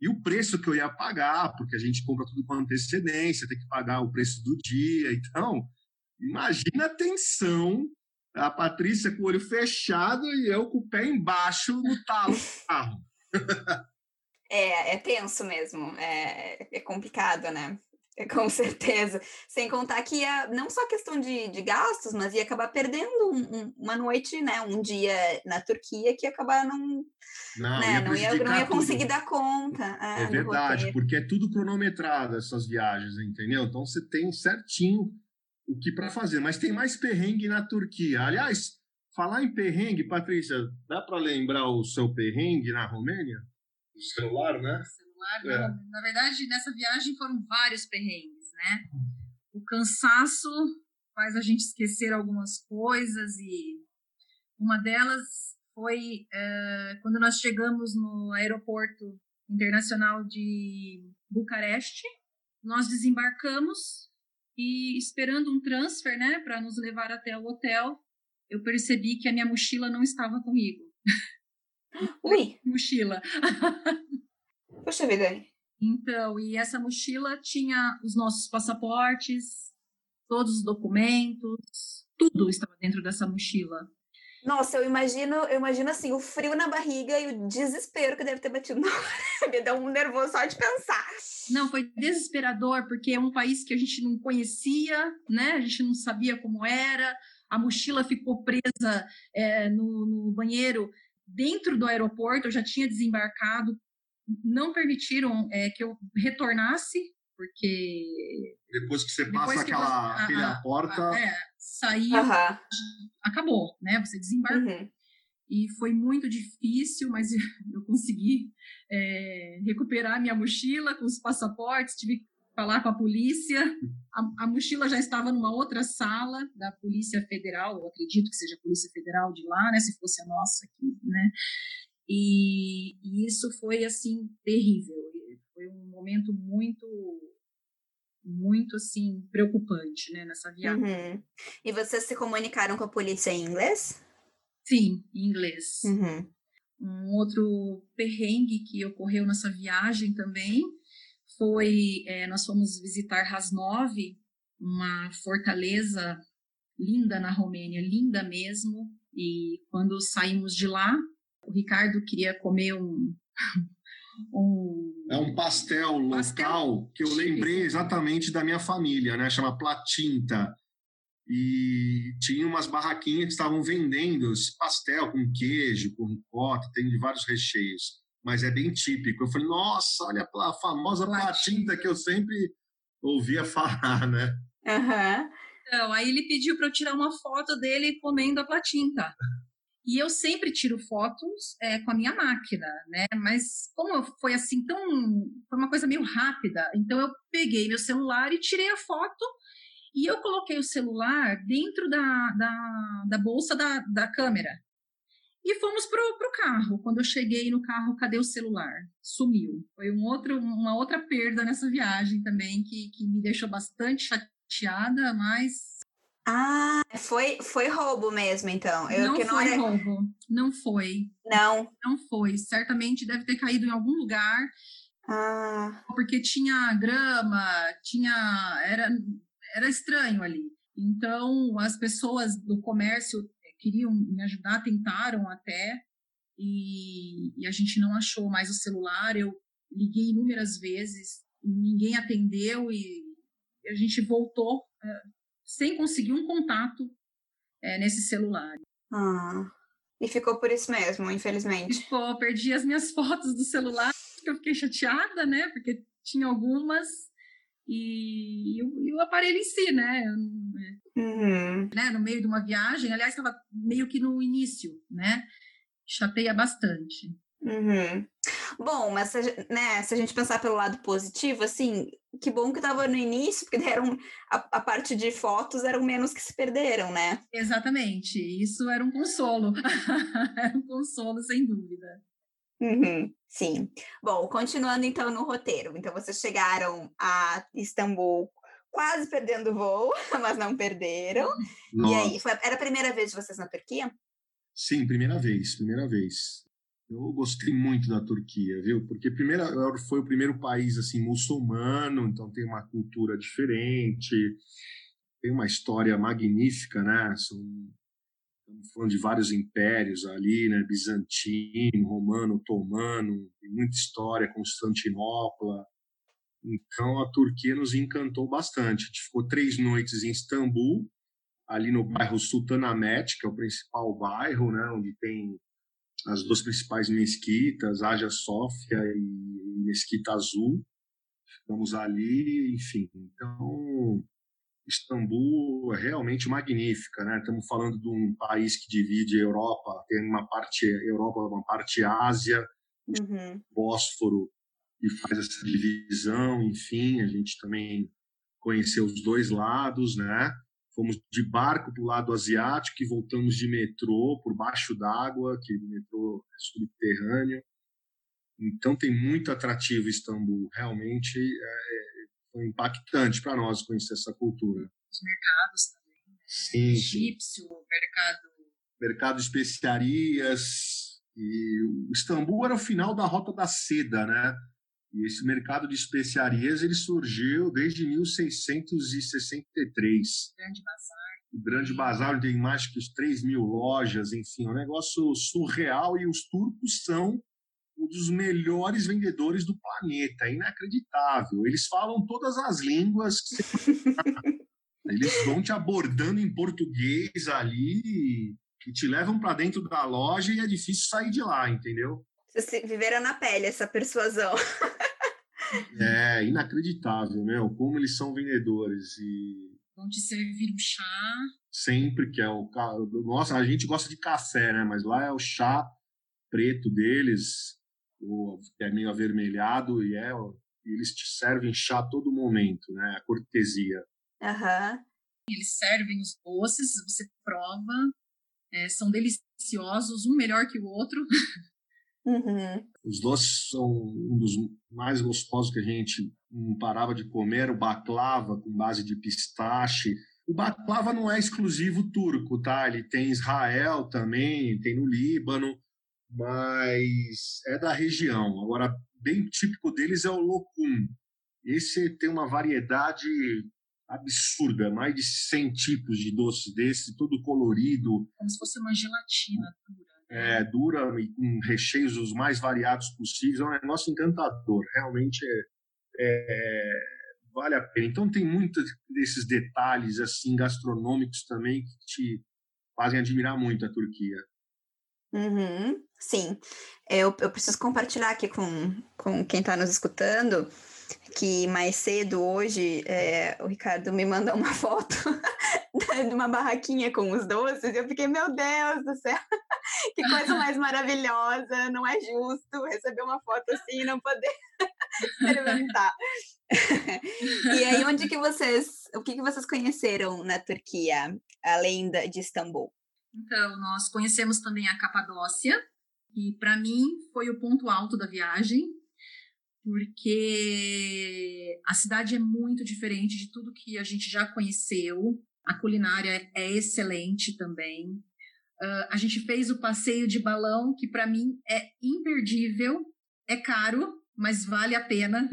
E o preço que eu ia pagar, porque a gente compra tudo com antecedência, tem que pagar o preço do dia, então Imagina a tensão, a Patrícia com o olho fechado e eu com o pé embaixo no talo do carro. é, é tenso mesmo, é, é complicado, né? É, com certeza. Sem contar que ia, não só questão de, de gastos, mas ia acabar perdendo um, um, uma noite, né? Um dia na Turquia que ia acabar não. Não, né, ia, não, ia, não ia conseguir dar conta. É, é verdade, porque é tudo cronometrado essas viagens, entendeu? Então você tem certinho o que para fazer. Mas tem mais perrengue na Turquia. Aliás, falar em perrengue, Patrícia, dá para lembrar o seu perrengue na Romênia? O celular, né? O celular, é. na verdade, nessa viagem foram vários perrengues, né? O cansaço faz a gente esquecer algumas coisas e uma delas foi é, quando nós chegamos no aeroporto internacional de Bucareste, nós desembarcamos e esperando um transfer, né, para nos levar até o hotel, eu percebi que a minha mochila não estava comigo. Ui! mochila. Poxa vida. Então, e essa mochila tinha os nossos passaportes, todos os documentos, tudo estava dentro dessa mochila. Nossa, eu imagino, eu imagino assim, o frio na barriga e o desespero que deve ter batido na hora. Me dá um nervoso só de pensar. Não, foi desesperador, porque é um país que a gente não conhecia, né? A gente não sabia como era. A mochila ficou presa é, no, no banheiro dentro do aeroporto, eu já tinha desembarcado. Não permitiram é, que eu retornasse, porque. Depois que você passa que aquela, você, aquela a, porta. A, é, saiu, uhum. acabou, né? Você desembarcou. Uhum. E foi muito difícil, mas eu consegui é, recuperar minha mochila com os passaportes, tive que falar com a polícia. A, a, mochila já estava numa outra sala da Polícia Federal, eu acredito que seja a Polícia Federal de lá, né? Se fosse a nossa aqui, né? E, e isso foi, assim, terrível. Foi um momento muito muito assim preocupante, né, nessa viagem. Uhum. E vocês se comunicaram com a polícia em inglês? Sim, em inglês. Uhum. Um outro perrengue que ocorreu nessa viagem também foi é, nós fomos visitar Rasnov, uma fortaleza linda na Romênia, linda mesmo. E quando saímos de lá, o Ricardo queria comer um um... É um pastel, pastel local que eu lembrei exatamente da minha família, né? Chama Platinta. E tinha umas barraquinhas que estavam vendendo esse pastel com queijo, com ricota, tem de vários recheios. Mas é bem típico. Eu falei, nossa, olha a famosa Platinta que eu sempre ouvia falar, né? Uhum. Então, aí ele pediu para eu tirar uma foto dele comendo a platinta. E eu sempre tiro fotos é, com a minha máquina, né? Mas como foi assim tão, foi uma coisa meio rápida, então eu peguei meu celular e tirei a foto e eu coloquei o celular dentro da, da, da bolsa da, da câmera. E fomos pro, pro carro. Quando eu cheguei no carro, cadê o celular? Sumiu. Foi um outro, uma outra perda nessa viagem também que, que me deixou bastante chateada, mas ah, foi, foi roubo mesmo, então. Eu, não, não foi era... roubo. Não foi. Não. Não foi. Certamente deve ter caído em algum lugar Ah. Porque tinha grama, tinha. Era, era estranho ali. Então, as pessoas do comércio queriam me ajudar, tentaram até, e, e a gente não achou mais o celular. Eu liguei inúmeras vezes, ninguém atendeu e a gente voltou é, sem conseguir um contato é, nesse celular. Ah, e ficou por isso mesmo, infelizmente. Ficou, perdi as minhas fotos do celular, eu fiquei chateada, né? Porque tinha algumas e, e, o, aparelho em si, né? Uhum. né? No meio de uma viagem, aliás, estava meio que no início, né? Chateia bastante. Uhum. Bom, mas se, né, se a gente pensar pelo lado positivo, assim, que bom que estava no início, porque deram a, a, parte de fotos eram menos que se perderam, né? Exatamente, isso era um consolo, era um consolo sem dúvida. Uhum, sim. Bom, continuando então no roteiro. Então, vocês chegaram a Istambul quase perdendo o voo, mas não perderam. Nossa. E aí, foi, era a primeira vez de vocês na Turquia? Sim, primeira vez, primeira vez. Eu gostei muito da Turquia, viu? Porque primeira, foi o primeiro país assim muçulmano, então tem uma cultura diferente, tem uma história magnífica, né? São Estamos falando de vários impérios ali, né? Bizantino, Romano, Otomano, tem muita história, Constantinopla. Então a Turquia nos encantou bastante. A gente ficou três noites em Istambul, ali no bairro Sultanahmet, que é o principal bairro, né? Onde tem as duas principais mesquitas, Hagia Sofia e Mesquita Azul. Ficamos ali, enfim. Então Istambul é realmente magnífica, né? Estamos falando de um país que divide a Europa, tem uma parte Europa, uma parte Ásia, uhum. Bósforo e faz essa divisão, enfim, a gente também conheceu os dois lados, né? Fomos de barco para o lado asiático e voltamos de metrô por baixo d'água, que o metrô é subterrâneo. Então tem muito atrativo Istambul, realmente é, foi impactante para nós conhecer essa cultura. Os mercados também, né? Sim. Egípcio, mercado. Mercado de especiarias. E o Istambul era o final da Rota da Seda, né? E esse mercado de especiarias ele surgiu desde 1663. Grande Bazar. O Grande Bazar tem mais que 3 mil lojas, enfim, é um negócio surreal e os turcos são um dos melhores vendedores do planeta. É inacreditável. Eles falam todas as línguas. Eles vão te abordando em português ali e te levam para dentro da loja e é difícil sair de lá, entendeu? Vocês viveram na pele essa persuasão. é inacreditável, meu, como eles são vendedores e vão te servir um chá. Sempre que é o nossa, a gente gosta de café, né? Mas lá é o chá preto deles, o, é meio avermelhado e é eles te servem chá a todo momento, né? A cortesia. Uhum. Eles servem os doces, você prova, é, são deliciosos, um melhor que o outro. Uhum. Os doces são um dos mais gostosos que a gente não parava de comer, o baklava com base de pistache. O baklava não é exclusivo turco, tá? Ele tem Israel também, tem no Líbano mas é da região. Agora, bem típico deles é o locum. Esse tem uma variedade absurda, mais de 100 tipos de doces desse, todo colorido. Como se fosse uma gelatina dura. É, dura e com recheios os mais variados possíveis. É um negócio encantador. Realmente é, é, vale a pena. Então tem muitos desses detalhes assim gastronômicos também que te fazem admirar muito a Turquia. Uhum, sim, eu, eu preciso compartilhar aqui com, com quem está nos escutando que mais cedo hoje é, o Ricardo me mandou uma foto de uma barraquinha com os doces e eu fiquei, meu Deus do céu, que coisa mais maravilhosa, não é justo receber uma foto assim e não poder experimentar. e aí, onde que vocês, o que, que vocês conheceram na Turquia, além de Istambul? Então, nós conhecemos também a Capadócia, e para mim foi o ponto alto da viagem, porque a cidade é muito diferente de tudo que a gente já conheceu. A culinária é excelente também. Uh, a gente fez o passeio de balão, que para mim é imperdível. É caro, mas vale a pena.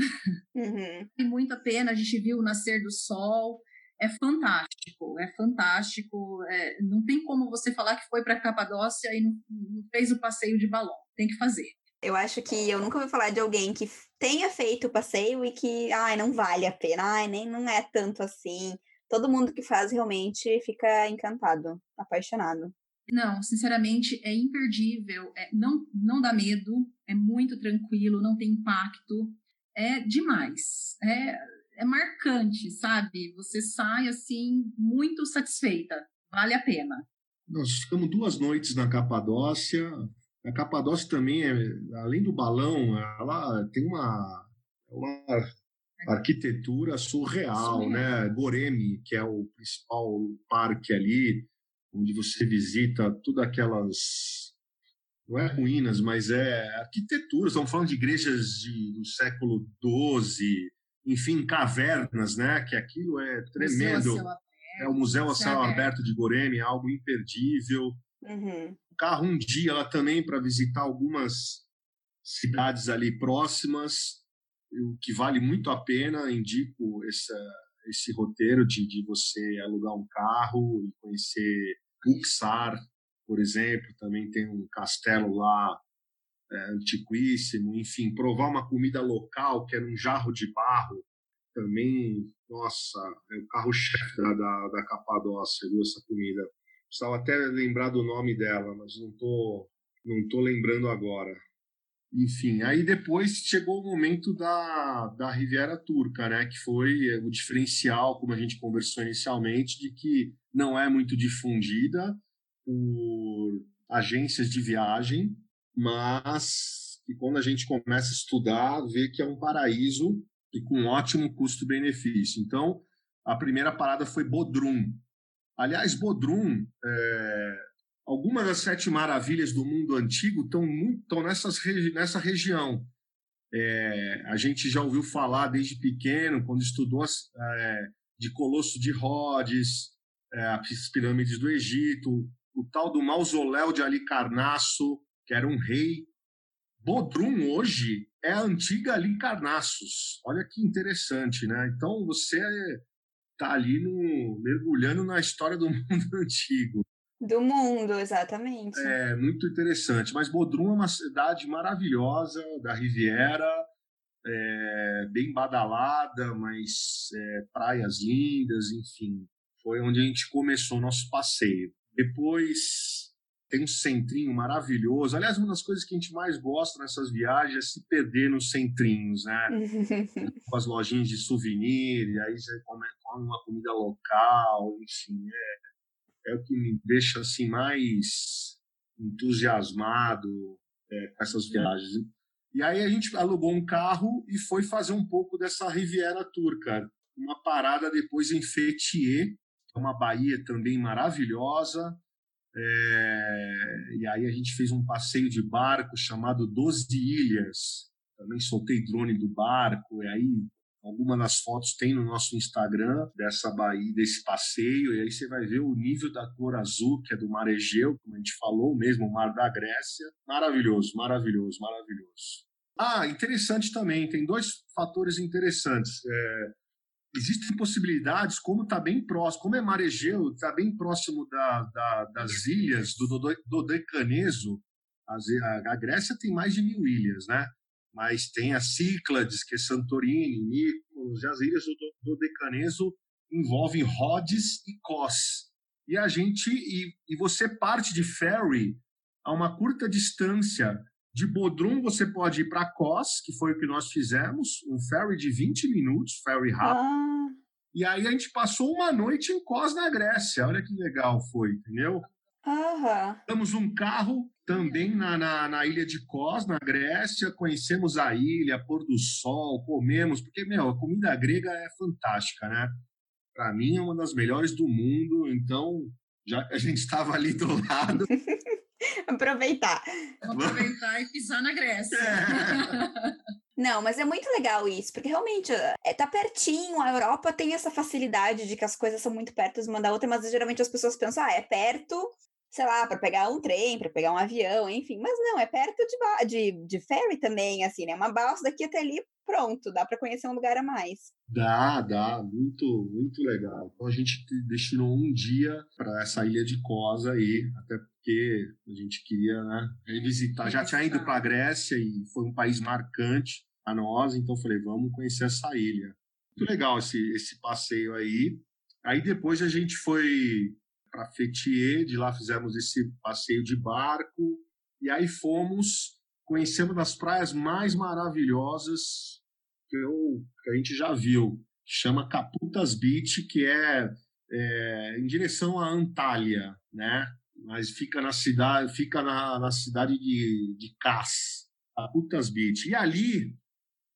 Uhum. Vale muito a pena. A gente viu o nascer do sol. É fantástico, é fantástico. É, não tem como você falar que foi para Capadócia e não, não fez o passeio de balão. Tem que fazer. Eu acho que eu nunca ouvi falar de alguém que tenha feito o passeio e que, ai, não vale a pena, ai, nem não é tanto assim. Todo mundo que faz realmente fica encantado, apaixonado. Não, sinceramente, é imperdível. É, não, não dá medo, é muito tranquilo, não tem impacto. É demais. É, é marcante, sabe? Você sai assim, muito satisfeita. Vale a pena. Nós ficamos duas noites na Capadócia. A Capadócia também, é, além do balão, ela tem uma, uma arquitetura surreal, surreal, né? Goreme, que é o principal parque ali, onde você visita tudo aquelas não é ruínas, mas é arquitetura. Estamos falando de igrejas de, do século XII, enfim, cavernas, né? Que aquilo é tremendo. É o Museu a Céu Aberto de Goreme, algo imperdível. Uhum. Carro um dia lá também para visitar algumas cidades ali próximas, o que vale muito a pena. Indico essa, esse roteiro de, de você alugar um carro e conhecer Uxar, por exemplo, também tem um castelo lá é, antiquíssimo, enfim, provar uma comida local, que era um jarro de barro, também, nossa, é o carro-chefe da, da, da Capadócia, viu, essa comida. Precisava até lembrar do nome dela, mas não tô, não tô lembrando agora. Enfim, aí depois chegou o momento da, da Riviera Turca, né, que foi o diferencial, como a gente conversou inicialmente, de que não é muito difundida por agências de viagem, mas que quando a gente começa a estudar, vê que é um paraíso e com um ótimo custo-benefício. Então, a primeira parada foi Bodrum. Aliás, Bodrum, é, algumas das sete maravilhas do mundo antigo estão, estão nessas, nessa região. É, a gente já ouviu falar desde pequeno, quando estudou é, de Colosso de Rhodes, é, as pirâmides do Egito, o tal do mausoléu de Alicarnasso, que era um rei. Bodrum hoje é a antiga Alicarnassos. Olha que interessante, né? Então você está ali no, mergulhando na história do mundo antigo. Do mundo, exatamente. É muito interessante. Mas Bodrum é uma cidade maravilhosa da Riviera, é, bem badalada, mas é, praias lindas, enfim. Foi onde a gente começou o nosso passeio. Depois tem um centrinho maravilhoso. Aliás, uma das coisas que a gente mais gosta nessas viagens é se perder nos centrinhos, né? Com as lojinhas de souvenir, e aí você come, come uma comida local, enfim, é, é o que me deixa assim mais entusiasmado é, com essas viagens. E aí a gente alugou um carro e foi fazer um pouco dessa Riviera Turca, uma parada depois em Fetier, é uma baía também maravilhosa. É, e aí a gente fez um passeio de barco chamado Doze Ilhas. Também soltei drone do barco, e aí algumas das fotos tem no nosso Instagram dessa baía, desse passeio, e aí você vai ver o nível da cor azul, que é do mar Egeu, como a gente falou, mesmo o mar da Grécia. Maravilhoso, maravilhoso, maravilhoso. Ah, interessante também, tem dois fatores interessantes. É, existem possibilidades, como está bem próximo, como é Maregeu, está bem próximo da, da, das ilhas do Dodecaneso, a, a Grécia tem mais de mil ilhas, né? Mas tem as Cíclades, que é Santorini, Mykonos, e as ilhas do Dodecaneso envolvem Rhodes e Kos. E a gente e, e você parte de ferry a uma curta distância de Bodrum você pode ir para Kos, que foi o que nós fizemos, um ferry de 20 minutos, ferry rápido. Ah. E aí a gente passou uma noite em Kos, na Grécia. Olha que legal foi, entendeu? Aham. Temos um carro também na, na, na, ilha de Kos, na Grécia. Conhecemos a ilha, pôr do sol, comemos, porque, meu, a comida grega é fantástica, né? Para mim é uma das melhores do mundo, então, já que a gente estava ali do lado. Aproveitar. Aproveitar e pisar na Grécia. Não, mas é muito legal isso, porque realmente é, tá pertinho, a Europa tem essa facilidade de que as coisas são muito perto uma da outra, mas geralmente as pessoas pensam, ah, é perto, sei lá, para pegar um trem, para pegar um avião, enfim. Mas não, é perto de, de, de ferry também, assim, né? Uma balsa daqui até ali, pronto, dá para conhecer um lugar a mais. Dá, dá, muito, muito legal. Então a gente destinou um dia para essa ilha de Cosa aí, até porque a gente queria né, revisitar. Já tinha ido para a Grécia e foi um país marcante a nós, então falei, vamos conhecer essa ilha. Muito legal esse, esse passeio aí. Aí depois a gente foi para Fetier, de lá fizemos esse passeio de barco, e aí fomos, conhecendo das praias mais maravilhosas que, eu, que a gente já viu, que chama Caputas Beach, que é, é em direção à Antália, né? Mas fica na cidade, fica na, na cidade de, de Cas, Caputas Beach. E ali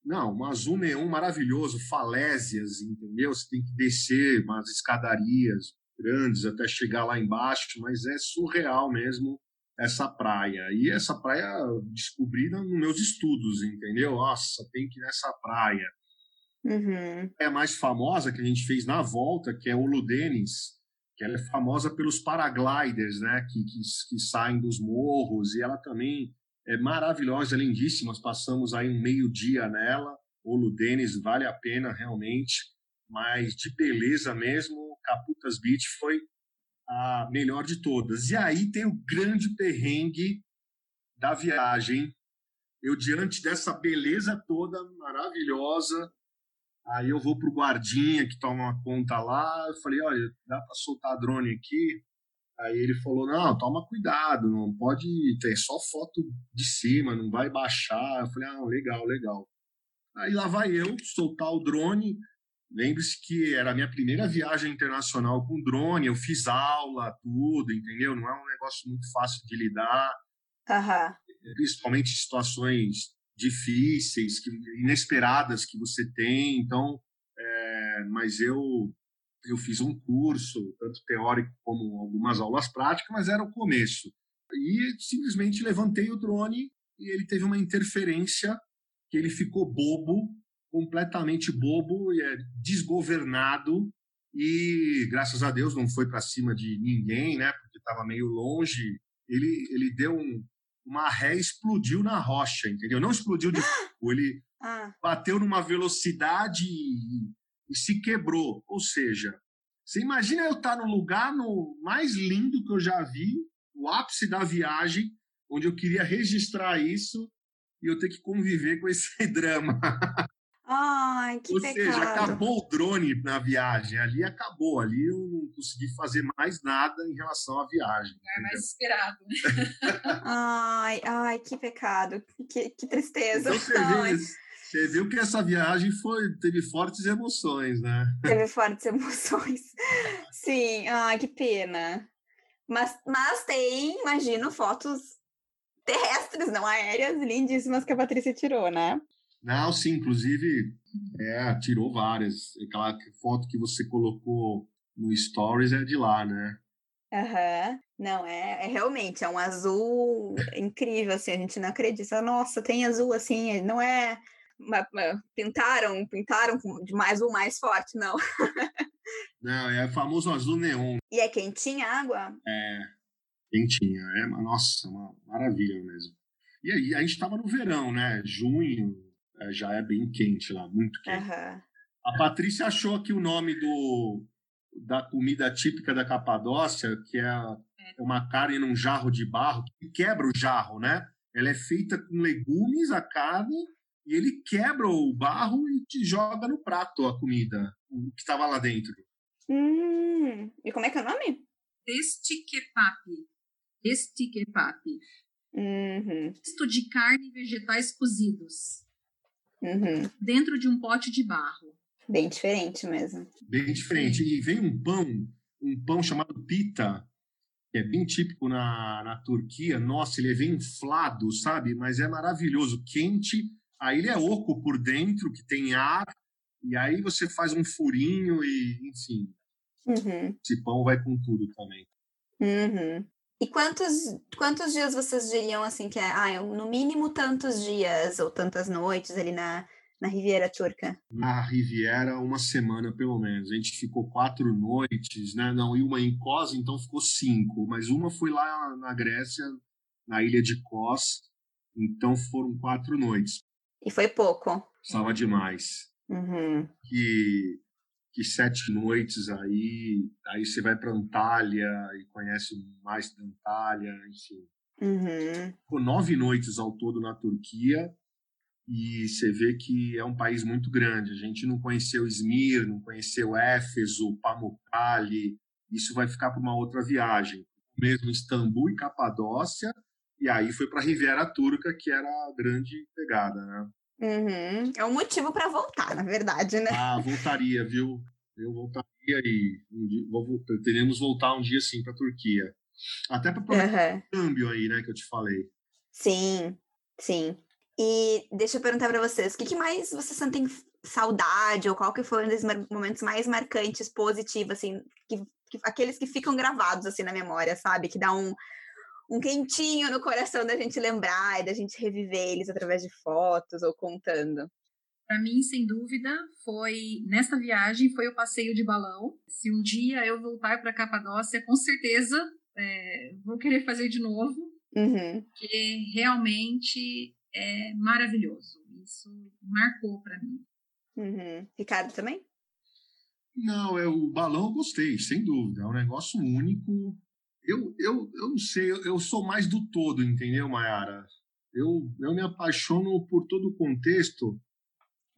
não, um azul neon maravilhoso, falésias, entendeu? Você tem que descer umas escadarias grandes até chegar lá embaixo, mas é surreal mesmo essa praia. E essa praia descobri nos meus estudos, entendeu? Nossa, tem que ir nessa praia. Uhum. É a mais famosa que a gente fez na volta, que é o Ludenis, que ela é famosa pelos paragliders, né? Que, que, que saem dos morros, e ela também é maravilhosa, lindíssima. Nós passamos aí um meio-dia nela. O Ludenis vale a pena realmente, mas de beleza mesmo, Caputas Beach foi a melhor de todas. E aí tem o grande perrengue da viagem. Eu, diante dessa beleza toda maravilhosa, aí eu vou para o guardinha que toma uma conta lá. Eu falei: olha, dá para soltar drone aqui? Aí ele falou: não, toma cuidado, não pode ter só foto de cima, não vai baixar. Eu falei: ah, legal, legal. Aí lá vai eu soltar o drone. Lembre-se que era a minha primeira viagem internacional com drone, eu fiz aula, tudo, entendeu? Não é um negócio muito fácil de lidar. Uhum. Principalmente situações difíceis, que, inesperadas que você tem. Então, é, mas eu eu fiz um curso, tanto teórico como algumas aulas práticas, mas era o começo. E simplesmente levantei o drone e ele teve uma interferência que ele ficou bobo completamente bobo e é desgovernado e graças a Deus não foi para cima de ninguém, né? Porque estava meio longe. Ele ele deu um, uma ré explodiu na rocha, entendeu? Não explodiu de ele ah. bateu numa velocidade e, e, se quebrou. Ou seja, você imagina eu estar no lugar no mais lindo que eu já vi, o ápice da viagem, onde eu queria registrar isso e eu ter que conviver com esse drama. Ai, que Ou pecado. seja, acabou o drone na viagem. Ali acabou. Ali eu não consegui fazer mais nada em relação à viagem. É mais esperado, ai, ai, que pecado. Que, que tristeza. Então você, viu, você viu que essa viagem foi, teve fortes emoções, né? Teve fortes emoções. Sim, ai, que pena. Mas, mas tem, imagino, fotos terrestres, não aéreas, lindíssimas que a Patrícia tirou, né? Não, sim, inclusive, é, tirou várias. Aquela foto que você colocou no Stories é de lá, né? Aham. Uhum. Não, é, é, realmente, é um azul incrível, assim, a gente não acredita. Nossa, tem azul assim, não é. Pintaram, pintaram de mais azul mais forte, não. não, é o famoso azul neon. E é quentinha a água? É, quentinha. É, nossa, uma maravilha mesmo. E aí, a gente estava no verão, né? Junho, é, já é bem quente lá, muito quente. Uhum. A Patrícia achou que o nome do, da comida típica da Capadócia, que é, é uma carne num jarro de barro, que quebra o jarro, né? Ela é feita com legumes, a carne, e ele quebra o barro e te joga no prato a comida, o que estava lá dentro. Hum, e como é que é o nome? Estiquepapi. Estiquepapi. Uhum. Misto de carne e vegetais cozidos. Uhum. Dentro de um pote de barro. Bem diferente mesmo. Bem diferente. E vem um pão, um pão chamado pita, que é bem típico na, na Turquia. Nossa, ele é bem inflado, sabe? Mas é maravilhoso, quente. Aí ele é oco por dentro, que tem ar. E aí você faz um furinho e, enfim. Uhum. Esse pão vai com tudo também. Uhum. E quantos, quantos dias vocês diriam assim que é, ah, no mínimo tantos dias ou tantas noites ali na, na Riviera Turca? Na Riviera, uma semana pelo menos. A gente ficou quatro noites, né? Não, e uma em Kos, então ficou cinco. Mas uma foi lá na Grécia, na ilha de Kos, então foram quatro noites. E foi pouco. Estava demais. Uhum. Que, que sete noites aí, aí você vai para Antália e conhece mais da Antália, enfim. Uhum. Ficou nove noites ao todo na Turquia e você vê que é um país muito grande. A gente não conheceu Izmir, não conheceu Éfeso, Pamukkale. Isso vai ficar para uma outra viagem. Mesmo Istambul e Capadócia, e aí foi para a Riviera Turca, que era a grande pegada, né? Uhum. É um motivo para voltar, na verdade, né? Ah, voltaria, viu? Eu voltaria e um dia, vou, pretendemos voltar um dia sim para a Turquia. Até para uhum. o câmbio aí, né, que eu te falei. Sim, sim. E deixa eu perguntar para vocês, o que, que, mais vocês sentem saudade, ou qual que foi um dos momentos mais marcantes, positivos, assim, que, que, aqueles que ficam gravados, assim, na memória, sabe? Que dá um, um quentinho no coração da gente lembrar e da gente reviver eles através de fotos ou contando. Para mim, sem dúvida, foi nessa viagem foi o passeio de balão. Se um dia eu voltar para Capadócia, com certeza é, vou querer fazer de novo, uhum. porque realmente é maravilhoso. Isso marcou para mim. Uhum. Ricardo também? Não, é o balão eu gostei, sem dúvida. É um negócio único. Eu, eu, eu não sei, eu, eu sou mais do todo, entendeu, Mayara? Eu, eu me apaixono por todo o contexto,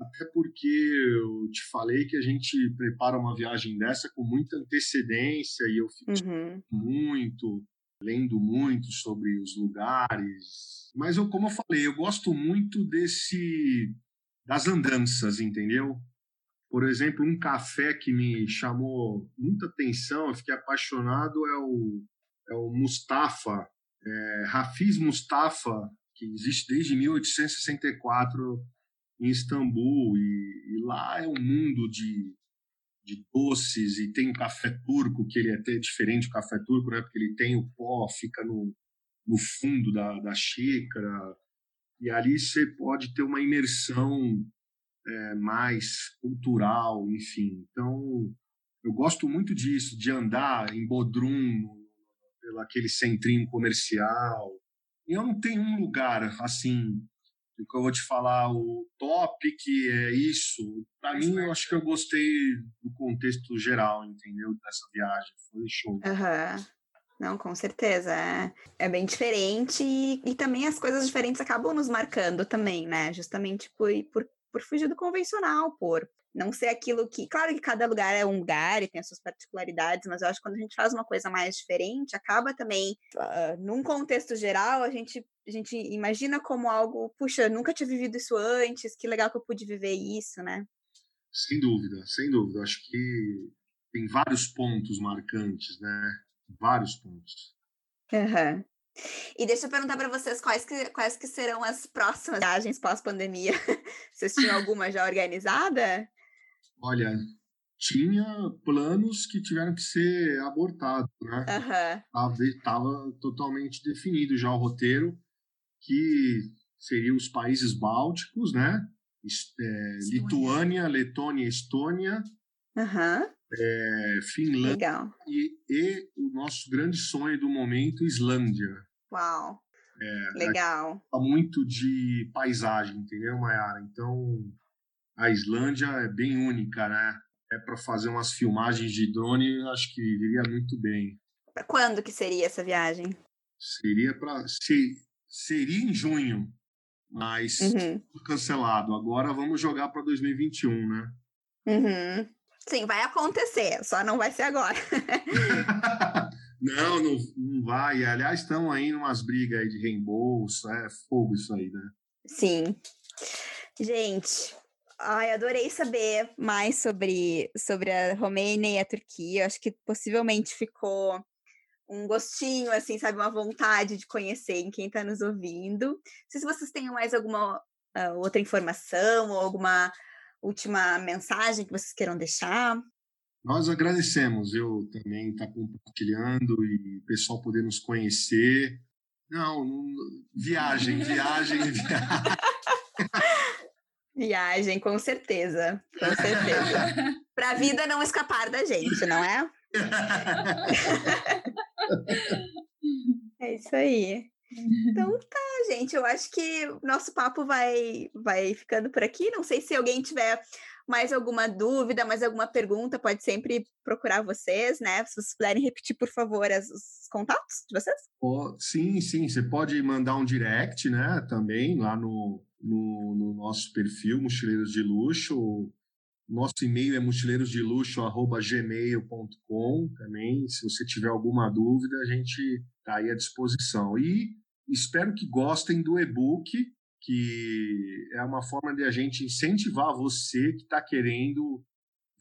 até porque eu te falei que a gente prepara uma viagem dessa com muita antecedência e eu fico uhum. muito lendo muito sobre os lugares. Mas eu, como eu falei, eu gosto muito desse das andanças, entendeu? Por exemplo, um café que me chamou muita atenção, eu fiquei apaixonado é o é o Mustafa, é, Hafiz Mustafa, que existe desde 1864 em Istambul e, e lá é um mundo de de doces e tem o café turco, que ele é até diferente do café turco, né? Porque ele tem o pó, fica no, no fundo da, da xícara. E ali você pode ter uma imersão é, mais cultural, enfim. Então, eu gosto muito disso, de andar em Bodrum, pelo aquele centrinho comercial. Eu não tenho um lugar assim o que eu vou te falar, o top que é isso, para mim eu acho que eu gostei do contexto geral, entendeu? Dessa viagem, foi show. Uhum. Não, com certeza. É, é bem diferente e, e, também as coisas diferentes acabam nos marcando também, né? Justamente por, por, por fugir do convencional, por não ser aquilo que. Claro que cada lugar é um lugar e tem as suas particularidades, mas eu acho que quando a gente faz uma coisa mais diferente, acaba também, uh, num contexto geral, a gente, a gente imagina como algo, puxa, nunca tinha vivido isso antes, que legal que eu pude viver isso, né? Sem dúvida, sem dúvida. Acho que tem vários pontos marcantes, né? Vários pontos. Uhum. E deixa eu perguntar para vocês quais que, quais que serão as próximas viagens pós-pandemia. Vocês tinham alguma já organizada? Olha, tinha planos que tiveram que ser abortados, né? Uhum. Estava totalmente definido já o roteiro, que seriam os países bálticos, né? É, Lituânia, Letônia, Estônia, uhum. é, Finlândia e, e, o nosso grande sonho do momento, Islândia. Uau! É, Legal. Tá muito de paisagem, entendeu, Mayara? Então, a Islândia é bem única, né? É para fazer umas filmagens de drone, acho que viria muito bem. Para quando que seria essa viagem? Seria para se, seria em junho, mas uhum. cancelado. Agora vamos jogar para 2021, né? Uhum. Sim, vai acontecer, só não vai ser agora. não, não, não vai. Aliás, estão aí umas brigas aí de reembolso, é fogo isso aí, né? Sim. Gente, Ai, adorei saber mais sobre, sobre a Romênia e a Turquia. Acho que possivelmente ficou um gostinho, assim, sabe, uma vontade de conhecer em quem está nos ouvindo. Não sei se vocês têm mais alguma uh, outra informação ou alguma última mensagem que vocês queiram deixar. Nós agradecemos, eu também estar tá compartilhando e o pessoal poder nos conhecer. Não, não viagem, viagem, viagem. Viagem, com certeza. Com certeza. Pra vida não escapar da gente, não é? é isso aí. Então tá, gente. Eu acho que o nosso papo vai, vai ficando por aqui. Não sei se alguém tiver mais alguma dúvida, mais alguma pergunta, pode sempre procurar vocês, né? Se vocês puderem repetir, por favor, as, os contatos de vocês. Oh, sim, sim. Você pode mandar um direct, né? Também lá no, no nosso perfil Mochileiros de Luxo. Nosso e-mail é mochileirosdeluxo.gmail.com também. Se você tiver alguma dúvida, a gente está aí à disposição. E espero que gostem do e-book que é uma forma de a gente incentivar você que está querendo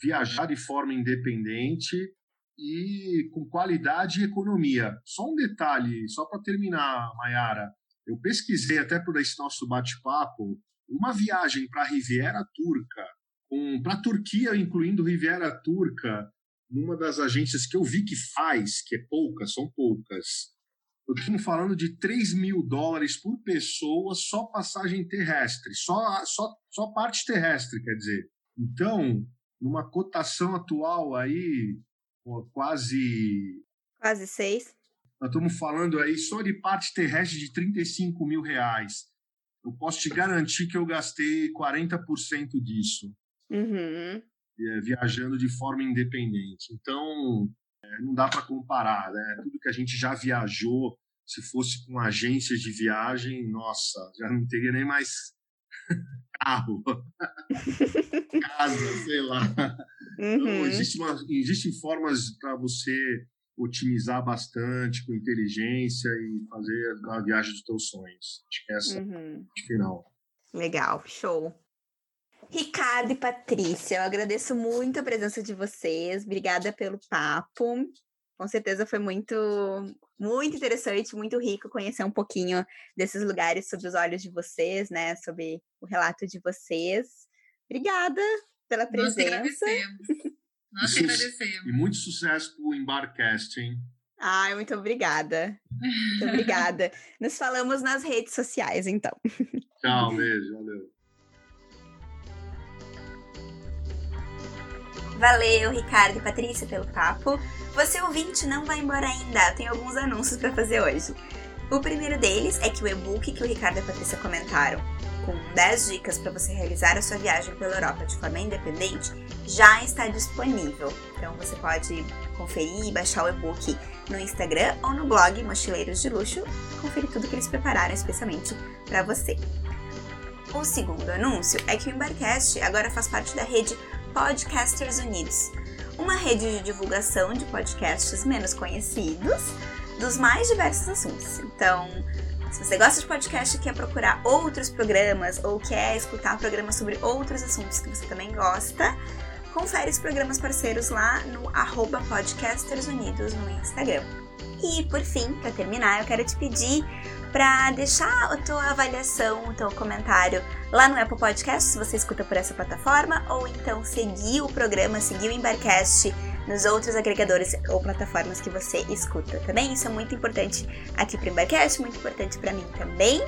viajar de forma independente e com qualidade e economia. Só um detalhe, só para terminar, Mayara, eu pesquisei até por esse nosso bate-papo uma viagem para a Riviera Turca, para a Turquia, incluindo Riviera Turca, numa das agências que eu vi que faz, que é poucas, são poucas, eu estou falando de 3 mil dólares por pessoa só passagem terrestre, só, só, só parte terrestre, quer dizer. Então, numa cotação atual aí, quase. Quase seis. Nós estamos falando aí só de parte terrestre de 35 mil reais. Eu posso te garantir que eu gastei 40% disso. Uhum. Viajando de forma independente. Então, é, não dá para comparar, né? Tudo que a gente já viajou, se fosse com agências de viagem, nossa, já não teria nem mais carro, casa, sei lá. Então, uhum. Então, existe existem formas para você otimizar bastante com inteligência e fazer a viagem dos teus sonhos. Acho que é essa uhum. final. Legal, show. Ricardo e Patrícia, eu agradeço muito a presença de vocês. Obrigada pelo papo. Com certeza foi muito, muito interessante, muito rico conhecer um pouquinho desses lugares sob os olhos de vocês, né? Sobre o relato de vocês. Obrigada pela presença. Nós agradecemos. Nós e agradecemos. E muito sucesso para o Embarcast, hein? Ai, muito obrigada. Muito obrigada. Nos falamos nas redes sociais, então. Tchau, beijo, valeu. Valeu, Ricardo e Patrícia, pelo papo. Você ouvinte não vai embora ainda, eu tenho alguns anúncios para fazer hoje. O primeiro deles é que o e-book que o Ricardo e a Patrícia comentaram, com 10 dicas para você realizar a sua viagem pela Europa de forma independente, já está disponível. Então você pode conferir e baixar o e-book no Instagram ou no blog Mochileiros de Luxo, conferir tudo que eles prepararam especialmente para você. O segundo anúncio é que o Embarcast agora faz parte da rede Podcasters Unidos, uma rede de divulgação de podcasts menos conhecidos dos mais diversos assuntos. Então, se você gosta de podcast e quer procurar outros programas ou quer escutar programas sobre outros assuntos que você também gosta, confere os programas parceiros lá no arroba Podcasters Unidos no Instagram. E por fim, para terminar, eu quero te pedir para deixar a tua avaliação, o teu comentário lá no Apple Podcast, se você escuta por essa plataforma, ou então seguir o programa, seguir o Embarcast nos outros agregadores ou plataformas que você escuta também. Isso é muito importante aqui para o Embarcast, muito importante para mim também.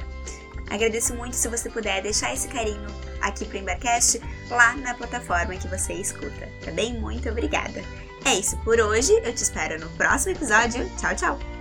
Agradeço muito se você puder deixar esse carinho aqui para o Embarcast lá na plataforma que você escuta, tá bem? Muito obrigada. É isso por hoje, eu te espero no próximo episódio. Tchau, tchau!